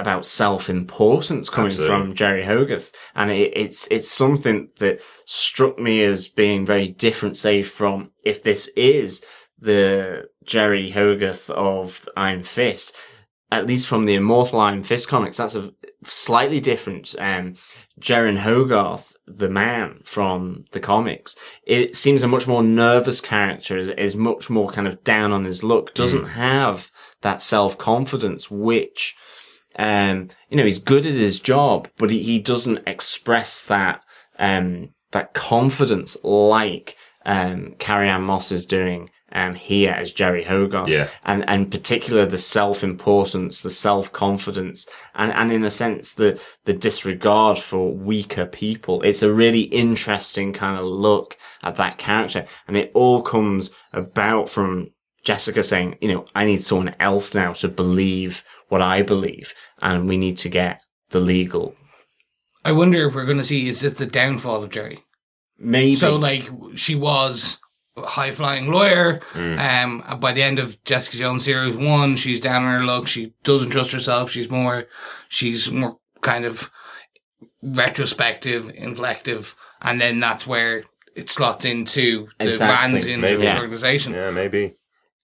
about self-importance coming Absolutely. from Jeri Hogarth, and it, it's it's something that struck me as being very different, say, from if this is the Jeri Hogarth of Iron Fist, at least from the Immortal Iron Fist comics, that's a slightly different. Um, Jeryn Hogarth, the man from the comics, it seems a much more nervous character, is, is much more kind of down on his luck, doesn't have that self-confidence, which, um, you know, he's good at his job, but he, he doesn't express that, um, that confidence like, um, Carrie Ann Moss is doing, um, here as Jeri Hogarth. Yeah. And, and particular the self-importance, the self-confidence, and, and in a sense, the, the disregard for weaker people. It's a really interesting kind of look at that character. And it all comes about from Jessica saying, you know, I need someone else now to believe what I believe, and we need to get the legal. I wonder if we're going to see is this the downfall of Jeri? Maybe. So like she was a high flying lawyer. Hmm. Um, by the end of Jessica Jones series one, she's down on her luck. She doesn't trust herself. She's more, she's more kind of retrospective, inflective, and then that's where it slots into the Exactly. band in Maybe. the Yeah. organization. Yeah, maybe,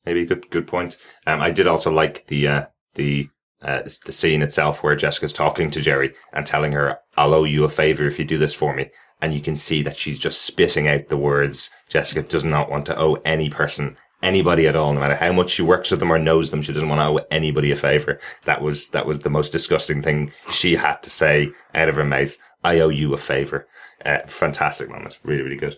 maybe good, good point. Um, I did also like the, uh, the, uh, the scene itself where Jessica's talking to Jeri and telling her, I'll owe you a favor if you do this for me. And you can see that she's just spitting out the words. Jessica does not want to owe any person, anybody at all, no matter how much she works with them or knows them. She doesn't want to owe anybody a favor. That was, that was the most disgusting thing she had to say out of her mouth. I owe you a favor. Uh, fantastic moment. Really, really good.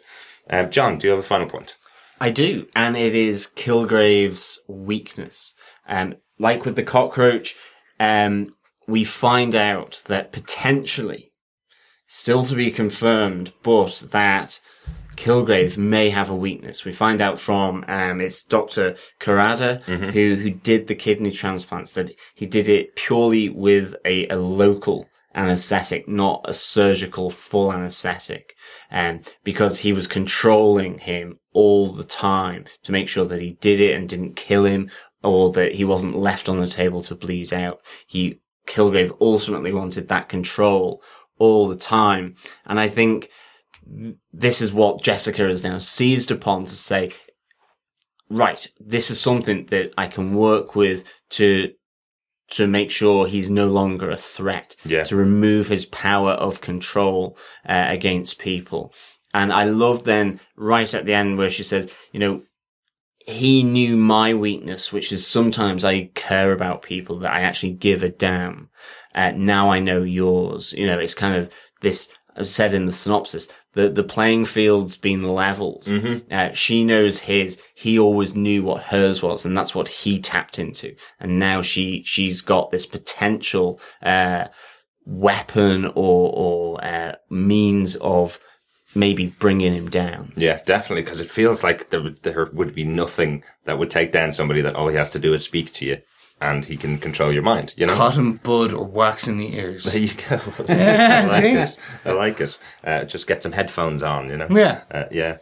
Um, John, do you have a final point? I do, and it is Kilgrave's weakness. Um, like with the cockroach, um, we find out that potentially, still to be confirmed, but that Kilgrave may have a weakness. We find out from um, it's Doctor Karada who who did the kidney transplants that he did it purely with a, a local anesthetic, not a surgical full anesthetic, um, because he was controlling him all the time to make sure that he did it and didn't kill him or that he wasn't left on the table to bleed out. He, Kilgrave ultimately wanted that control all the time. And I think this is what Jessica has now seized upon to say, right, this is something that I can work with to to make sure he's no longer a threat, Yeah. to remove his power of control uh, against people. And I love then right at the end where she says, you know, he knew my weakness, which is sometimes I care about people that I actually give a damn. Uh, now I know yours. You know, it's kind of this, I've said in the synopsis, the, the playing field's been leveled. Uh, she knows his. He always knew what hers was, and that's what he tapped into. And now she, she's got this potential, uh, weapon or, or, uh, means of maybe bringing him down. Yeah, definitely, because it feels like there would, there would be nothing that would take down somebody that all he has to do is speak to you and he can control your mind, you know? Cotton bud or wax in the ears. There you go. *laughs* Yeah, *laughs* I like see? it. I like it. Uh, just get some headphones on, you know? Yeah. Uh, yeah.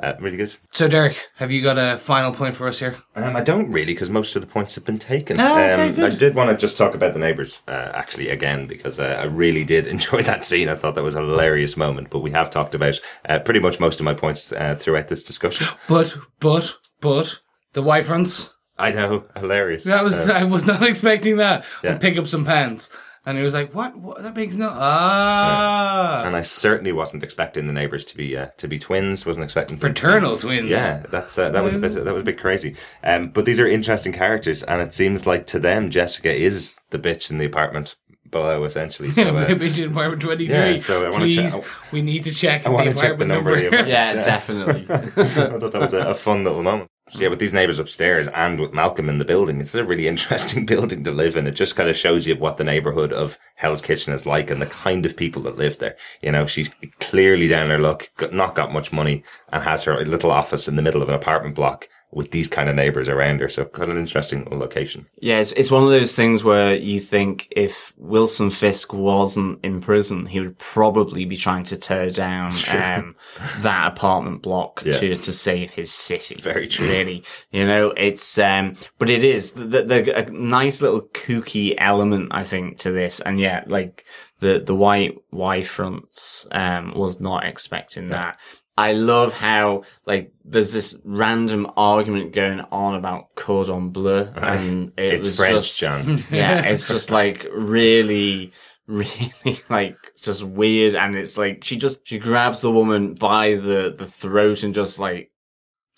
Uh, really good. So, Derek, have you got a final point for us here? Um, I don't really, because most of the points have been taken. Oh, okay, um, good. I did want to just talk about the neighbours, uh, actually, again, because uh, I really did *laughs* enjoy that scene. I thought that was a hilarious moment, but we have talked about uh, pretty much most of my points uh, throughout this discussion. *gasps* But, but, but, the wyverns. I know, hilarious. That was, Uh, I was not *laughs* expecting that. Yeah. Pick up some pans. And he was like, what? what? That makes no, ah. and I certainly wasn't expecting the neighbours to be uh, to be twins. Wasn't expecting them Fraternal twins. Yeah, that's uh, that was a bit that was a bit crazy. Um, but these are interesting characters, and it seems like to them, Jessica is the bitch in the apartment below, essentially. So, *laughs* uh, Bitch in apartment 23. Yeah, so I wanna Please, check- we need to check I the wanna check the apartment number of the number. apartment. Yeah, Yeah. definitely. *laughs* I thought that was a, a fun little moment. So yeah, with these neighbours upstairs and with Malcolm in the building, it's a really interesting *laughs* building to live in. It just kind of shows you what the neighbourhood of Hell's Kitchen is like and the kind of people that live there. You know, she's clearly down her luck, not got much money, and has her little office in the middle of an apartment block with these kind of neighbours around her. So kind of an interesting location. Yeah, it's, it's one of those things where you think if Wilson Fisk wasn't in prison, he would probably be trying to tear down *laughs* um, that apartment block Yeah. to, to save his city. Very true. Really, you know, it's um, but it is the, the, the a nice little kooky element I think to this, and yeah, like the the white Y fronts um was not expecting that. I love how like there's this random argument going on about cordon bleu, and it It's was French, just, John. *laughs* yeah, it's just like really, *laughs* really like just weird. And it's like she just, she grabs the woman by the, the throat and just like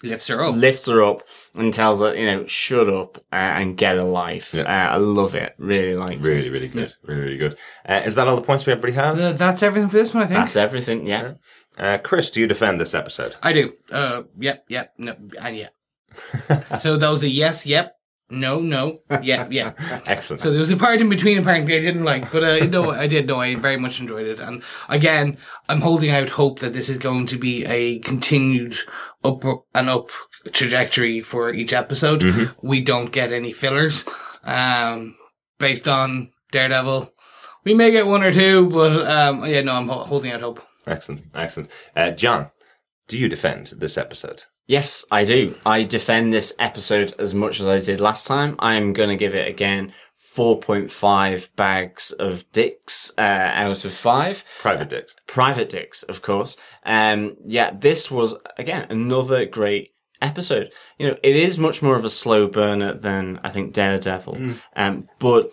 Lifts her up. lifts her up and tells her, you know, shut up uh, and get a life. Yeah. Uh, I love it. Really like it. Really, really good. Really, really good. Uh, is that all the points we everybody has? Uh, that's everything for this one, I think. That's everything. Yeah. Uh, Chris, do you defend this episode? I do. Uh, yep, yep, no, and yeah. *laughs* so that was a yes, yep, no, no, yeah, yeah. *laughs* Excellent. So there was a part in between apparently I didn't like, but uh, no, I did. No, I very much enjoyed it. And again, I'm holding out hope that this is going to be a continued up and up trajectory for each episode. We don't get any fillers, um, based on Daredevil. We may get one or two, but um, yeah, no, I'm ho- holding out hope. Excellent. Excellent. Uh, John, do you defend this episode? Yes, I do. I defend this episode as much as I did last time. I'm going to give it again 4.5 bags of dicks uh, out of 5. Private dicks. Private dicks, of course. Um, yeah, this was, again, another great episode. You know, it is much more of a slow burner than, I think, Daredevil. Um, but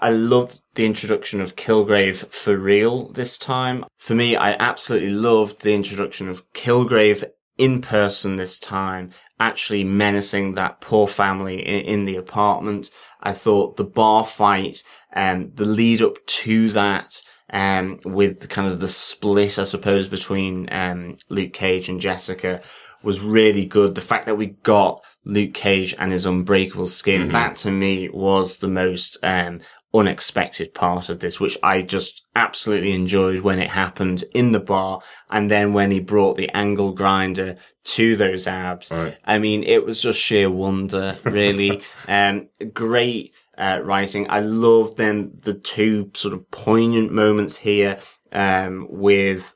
I loved the introduction of Kilgrave for real this time. For me, I absolutely loved the introduction of Kilgrave in person this time, actually menacing that poor family in, in the apartment. I thought the bar fight and the lead up to that, um, with kind of the split, I suppose, between, um, Luke Cage and Jessica was really good. The fact that we got Luke Cage and his unbreakable skin, that to me was the most, um, unexpected part of this, which I just absolutely enjoyed when it happened in the bar. And then when he brought the angle grinder to those abs, Right. I mean, it was just sheer wonder, really. *laughs* um, great, uh, writing. I love then the two sort of poignant moments here, um, with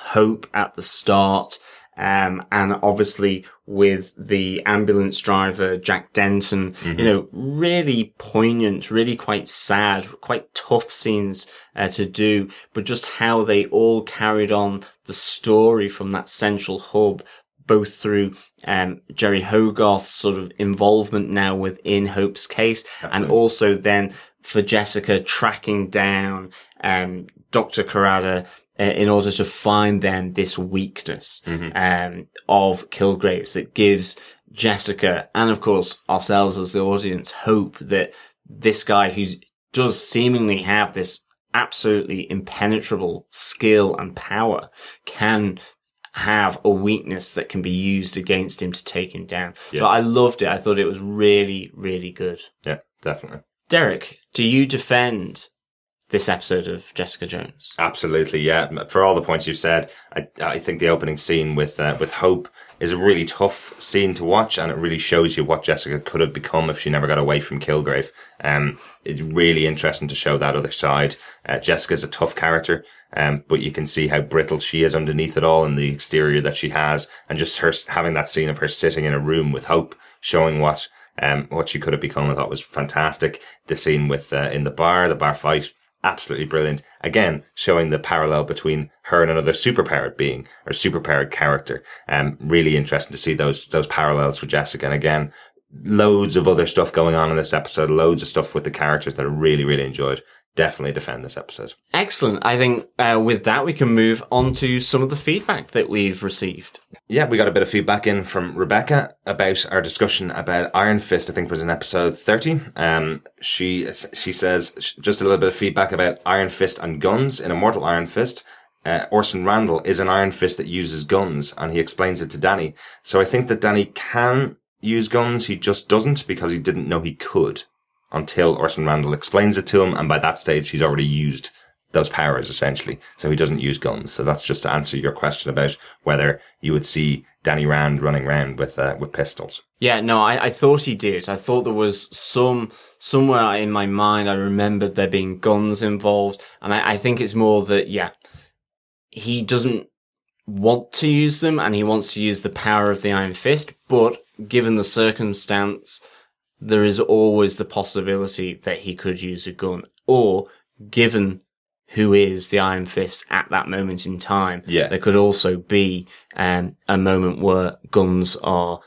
hope at the start. Um, and obviously with the ambulance driver, Jack Denton, you know, really poignant, really quite sad, quite tough scenes uh, to do, but just how they all carried on the story from that central hub both through um, Jeri Hogarth's sort of involvement now within Hope's case, and also then for Jessica tracking down um, Dr. Carrada uh, in order to find then this weakness um, of Kilgraves that gives Jessica and of course ourselves as the audience hope that this guy who does seemingly have this absolutely impenetrable skill and power can have a weakness that can be used against him to take him down. So I loved it. I thought it was really, really good. Yeah, definitely. Derek, do you defend this episode of Jessica Jones? Absolutely, yeah. For all the points you've said, I, I think the opening scene with uh, with Hope is a really tough scene to watch, and it really shows you what Jessica could have become if she never got away from Kilgrave. Um, it's really interesting to show that other side. Uh, Jessica's a tough character, um, but you can see how brittle she is underneath it all, and the exterior that she has, and just her having that scene of her sitting in a room with Hope, showing what um what she could have become. I thought was fantastic. The scene with uh, in the bar, the bar fight absolutely brilliant. Again, showing the parallel between her and another superpowered being or superpowered character. Um, really interesting to see those, those parallels for Jessica. And again, loads of other stuff going on in this episode, loads of stuff with the characters that I really, really enjoyed. Definitely defend this episode. Excellent. I think uh, with that, we can move on to some of the feedback that we've received. Yeah, we got a bit of feedback in from Rebecca about our discussion about Iron Fist. I think was in episode thirty. Um, she she says just a little bit of feedback about Iron Fist and guns in Immortal Iron Fist. Uh, Orson Randall is an Iron Fist that uses guns, and he explains it to Danny. So I think that Danny can use guns. He just doesn't because he didn't know he could until Orson Randall explains it to him, and by that stage he's already used those powers essentially. So he doesn't use guns. So that's just to answer your question about whether you would see Danny Rand running around with uh, with pistols. Yeah, no, I, I thought he did. I thought there was some somewhere in my mind. I remembered there being guns involved, and I, I think it's more that yeah, he doesn't want to use them, and he wants to use the power of the Iron Fist. But given the circumstance, there is always the possibility that he could use a gun, or given who is the Iron Fist at that moment in time, Yeah. there could also be um, a moment where guns are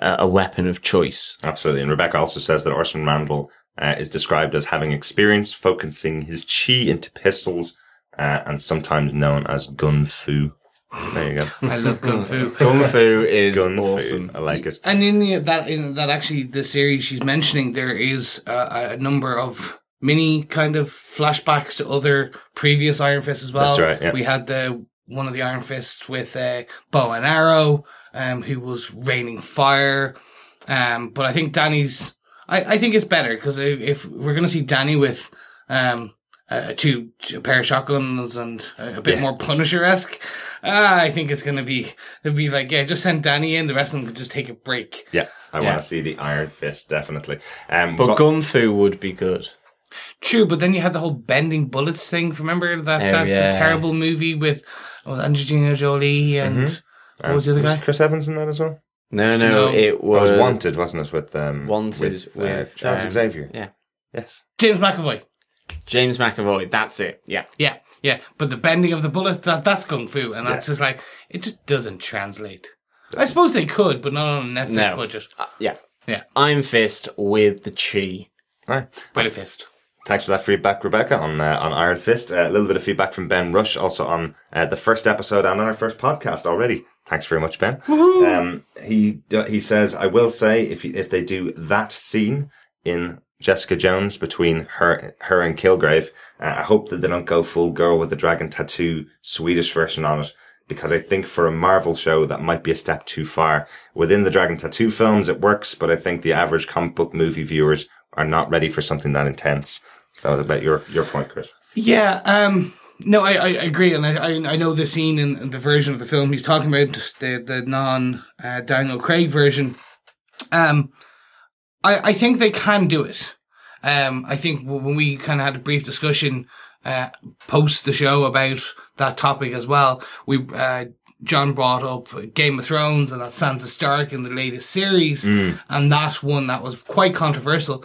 a a weapon of choice. Absolutely. And Rebecca also says that Orson Randall uh, is described as having experience focusing his chi into pistols uh, and sometimes known as gun fu. There you go. I love kung fu. *laughs* Kung Fu is gun awesome. fu. I like it. And in the, that in that actually the series she's mentioning, there is a, a number of mini kind of flashbacks to other previous Iron Fists as well. That's right, yeah. We had the one of the Iron Fists with uh, bow and arrow, um, who was raining fire. Um, but I think Danny's. I, I think it's better because if, if we're going to see Danny with um, uh, two a pair of shotguns and a, a bit Yeah. more Punisher esque, uh, I think it's going to be it'd be like yeah, just send Danny in. The rest of them could just take a break. Yeah. I Yeah. want to see the Iron Fist, definitely. Um, But but- Gun Fu would be good. True, but then you had the whole bending bullets thing. Remember that Oh, that yeah. the terrible movie with was Angelina Jolie and what was the other was guy? Chris Evans in that as well? No, no, No. it It was, was Wanted, wasn't it? With um, Wanted with, uh, Charles um, Xavier. Yeah, Yes. James McAvoy. James McAvoy. That's it. Yeah, Yeah, yeah. But the bending of the bullet that that's kung fu, and that's just like it just doesn't translate. I suppose they could, but not on a Netflix No. budget. uh, yeah, Yeah. Iron Fist with the chi. Right. By the fist. Thanks for that feedback, Rebecca, on uh, on Iron Fist. Uh, a little bit of feedback from Ben Rush, also on uh, the first episode and on our first podcast already. Thanks very much, Ben. Um, he he says, I will say if you, if they do that scene in Jessica Jones between her her and Kilgrave, uh, I hope that they don't go full girl with the dragon tattoo Swedish version on it. Because I think for a Marvel show that might be a step too far. Within the Dragon Tattoo films, it works, but I think the average comic book movie viewers are not ready for something that intense. So about your your point, Chris. Yeah, um, no, I, I agree, and I, I I know the scene in, the version of the film he's talking about the the non uh, Daniel Craig version. Um, I I think they can do it. Um, I think when we kind of had a brief discussion uh, post the show about that topic as well. We, uh, John brought up Game of Thrones and that Sansa Stark in the latest series, and that one that was quite controversial.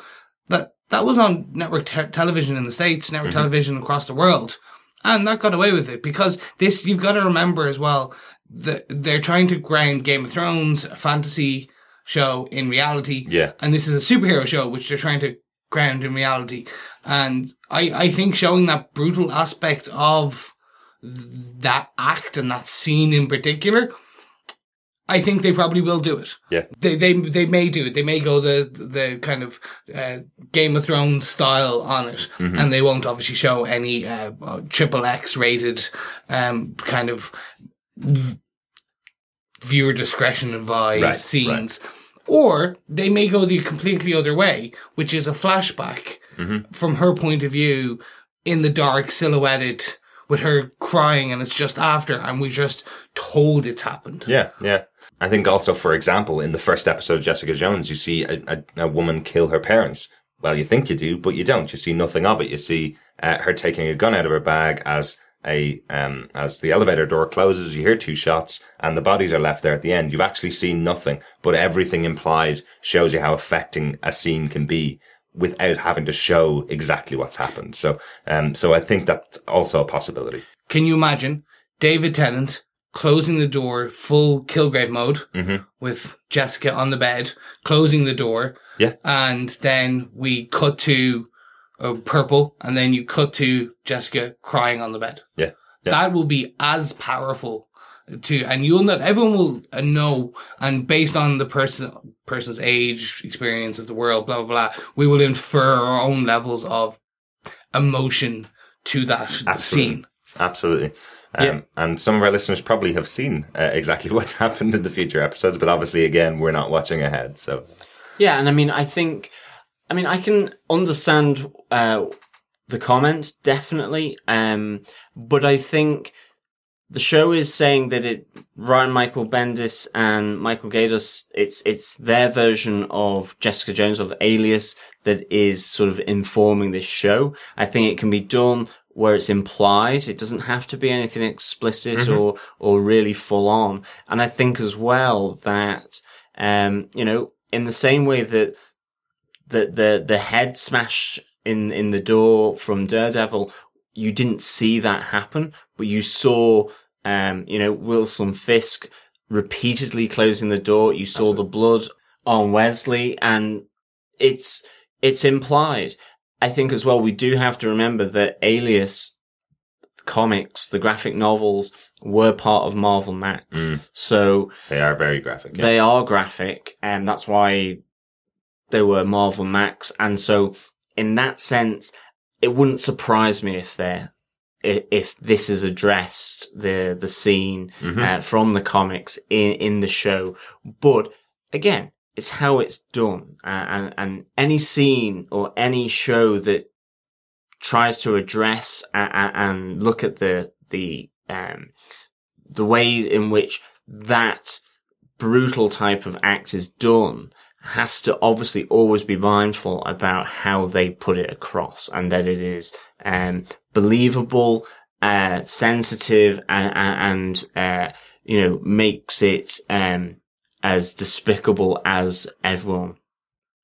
That was on network te- television in the states, network mm-hmm. television across the world, and that got away with it because this you've got to remember as well that they're trying to ground Game of Thrones, a fantasy show, in reality. Yeah. and this is a superhero show which they're trying to ground in reality. And I I think showing that brutal aspect of that act and that scene in particular, I think they probably will do it. Yeah. They they they may do it. They may go the the kind of uh, Game of Thrones style on it, Mm-hmm. and they won't obviously show any uh, triple X rated um, kind of v- viewer discretion advised Right, scenes. Or they may go the completely other way, which is a flashback Mm-hmm. from her point of view in the dark, silhouetted with her crying, and it's just after, and we just told it's happened. Yeah, yeah. I think also, for example, in the first episode of Jessica Jones, you see a, a, a woman kill her parents. Well, you think you do, but you don't. You see nothing of it. You see uh, her taking a gun out of her bag as a um as the elevator door closes. You hear two shots, and the bodies are left there at the end. You've actually seen nothing, but everything implied shows you how affecting a scene can be without having to show exactly what's happened. So, um, so I think that's also a possibility. Can you imagine David Tennant closing the door, full Kilgrave mode, Mm-hmm. with Jessica on the bed, closing the door, Yeah. and then we cut to uh, purple, and then you cut to Jessica crying on the bed. Yeah. Yeah. That will be as powerful to, and you'll know, everyone will uh, know, and based on the person, person's age, experience of the world, blah, blah, blah, we will infer our own levels of emotion to that Absolutely. scene. Absolutely. Um, Yeah. And some of our listeners probably have seen uh, exactly *laughs* what's happened in the future episodes, but obviously, again, we're not watching ahead. So, Yeah, and I mean, I think, I mean, I can understand uh, the comment definitely, um, but I think the show is saying that it Brian Michael Bendis and Michael Gaydos, it's it's their version of Jessica Jones of Alias that is sort of informing this show. I think it can be done where it's implied. It doesn't have to be anything explicit or or really full on. And I think as well that um, you know, in the same way that the the the head smash in in the door from Daredevil, you didn't see that happen, but you saw um, you know, Wilson Fisk repeatedly closing the door. You saw the blood on Wesley and it's it's implied. I think as well we do have to remember that Alias comics, the graphic novels, were part of Marvel Max. Mm. So they are very graphic. Yeah. they are graphic, and that's why they were Marvel Max. And so, in that sense, it wouldn't surprise me if they're if this is addressed the the scene Mhm. uh, from the comics in in the show. But again, it's how it's done, uh, and and any scene or any show that tries to address a- a- and look at the the um the way in which that brutal type of act is done has to obviously always be mindful about how they put it across and that it is um, believable, uh, sensitive, and and uh, you know makes it um, as despicable as everyone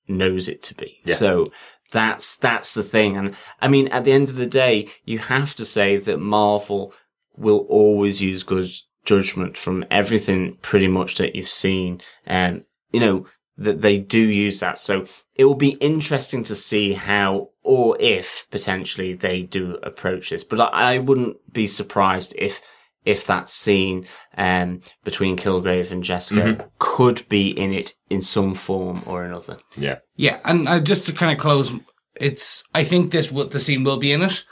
knows it to be. Yeah. So that's that's the thing, and I mean at the end of the day, you have to say that Marvel will always use good judgment from everything pretty much that you've seen. And, you know, that they do use that. So it will be interesting to see how or if potentially they do approach this. But I, I wouldn't be surprised if, if that scene, um, between Kilgrave and Jessica could be in it in some form or another. yeah. Yeah, and uh, just to kind of close, it's I think this will the scene will be in it.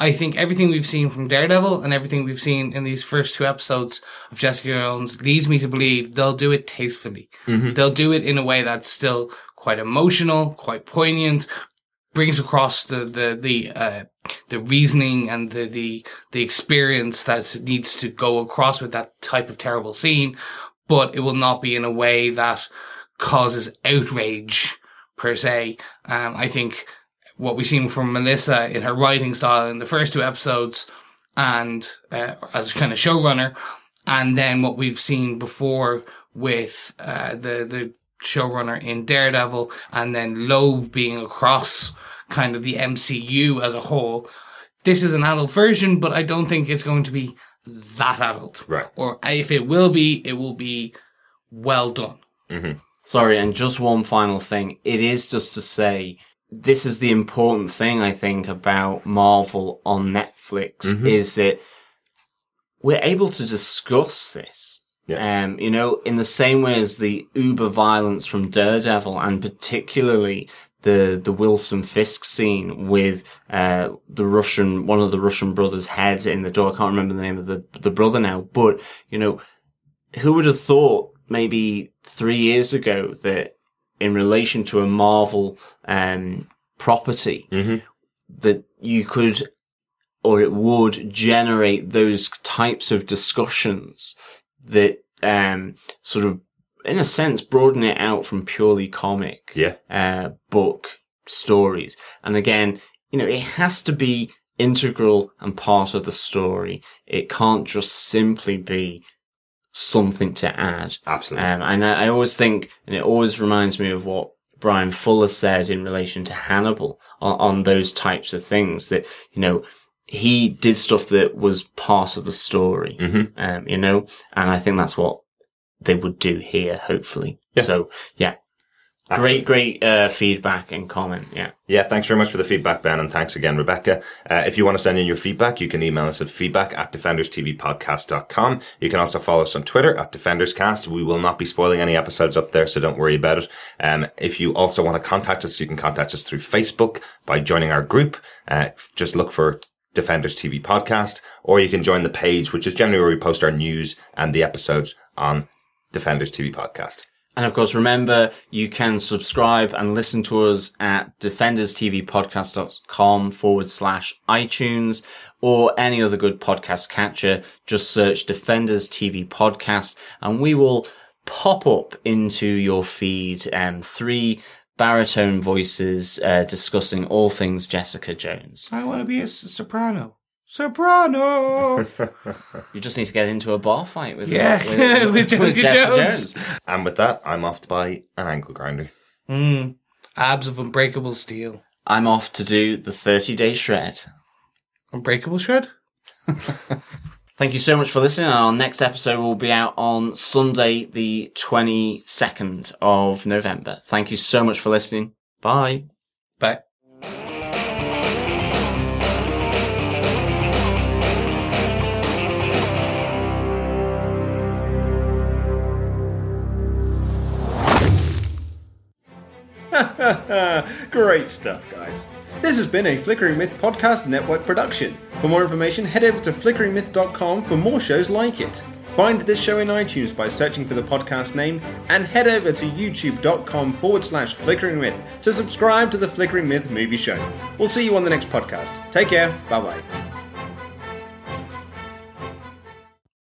I think everything we've seen from Daredevil and everything we've seen in these first two episodes of Jessica Jones leads me to believe they'll do it tastefully. They'll do it in a way that's still quite emotional, quite poignant, brings across the the the uh, the reasoning and the the the experience that needs to go across with that type of terrible scene, but it will not be in a way that causes outrage per se. Um, I think what we've seen from Melissa in her writing style in the first two episodes and uh, as kind of showrunner, and then what we've seen before with uh, the the showrunner in Daredevil, and then Loeb being across kind of the MCU as a whole. This is an adult version, but I don't think it's going to be that adult. Right. Or if it will be, it will be well done. Sorry, and just one final thing. It is just to say, this is the important thing, I think, about Marvel on Netflix is that we're able to discuss this. Yeah. Um, you know, in the same way as the uber violence from Daredevil and particularly the, the Wilson Fisk scene with, uh, the Russian, one of the Russian brothers' head in the door. I can't remember the name of the, the brother now, but, you know, who would have thought maybe three years ago that in relation to a Marvel um, property that you could or it would generate those types of discussions that um, sort of in a sense broaden it out from purely comic Yeah. uh, book stories. And again, you know, it has to be integral and part of the story. It can't just simply be something to add. Absolutely. Um, and I, I always think, and it always reminds me of what Bryan Fuller said in relation to Hannibal on, on those types of things that, you know, he did stuff that was part of the story, Mm-hmm. um, you know, and I think that's what they would do here, hopefully. Yeah. So, yeah. Great, great, uh, feedback and comment. Yeah. Yeah, thanks very much for the feedback, Ben, and thanks again, Rebecca. Uh, if you want to send in your feedback, you can email us at feedback at defenderstvpodcast.com. You can also follow us on Twitter at defenderscast. We will not be spoiling any episodes up there, so don't worry about it. Um, if you also want to contact us, you can contact us through Facebook by joining our group. Uh, just look for Defenders TV podcast, or you can join the page, which is generally where we post our news and the episodes on Defenders TV podcast. And of course, remember, you can subscribe and listen to us at defenderstvpodcast.com forward slash iTunes or any other good podcast catcher. Just search Defenders TV Podcast and we will pop up into your feed, um, three baritone voices, uh, discussing all things Jessica Jones. I want to be a soprano. Soprano! *laughs* You just need to get into a bar fight with, Yeah, with *laughs* Jessica Jones. And with that, I'm off to buy an ankle grinder. mm, abs of unbreakable steel. I'm off to do the 30 day shred. Unbreakable shred? *laughs* Thank you so much for listening. Our next episode will be out on Sunday, the 22nd of November. Thank you so much for listening. Bye. Bye. *laughs* Great stuff, guys. This has been a Flickering Myth Podcast Network production. For more information, head over to flickeringmyth.com for more shows like it. Find this show in iTunes by searching for the podcast name, and head over to youtube.com forward slash flickering myth to subscribe to the Flickering Myth movie show. We'll see you on the next podcast. Take care. Bye bye.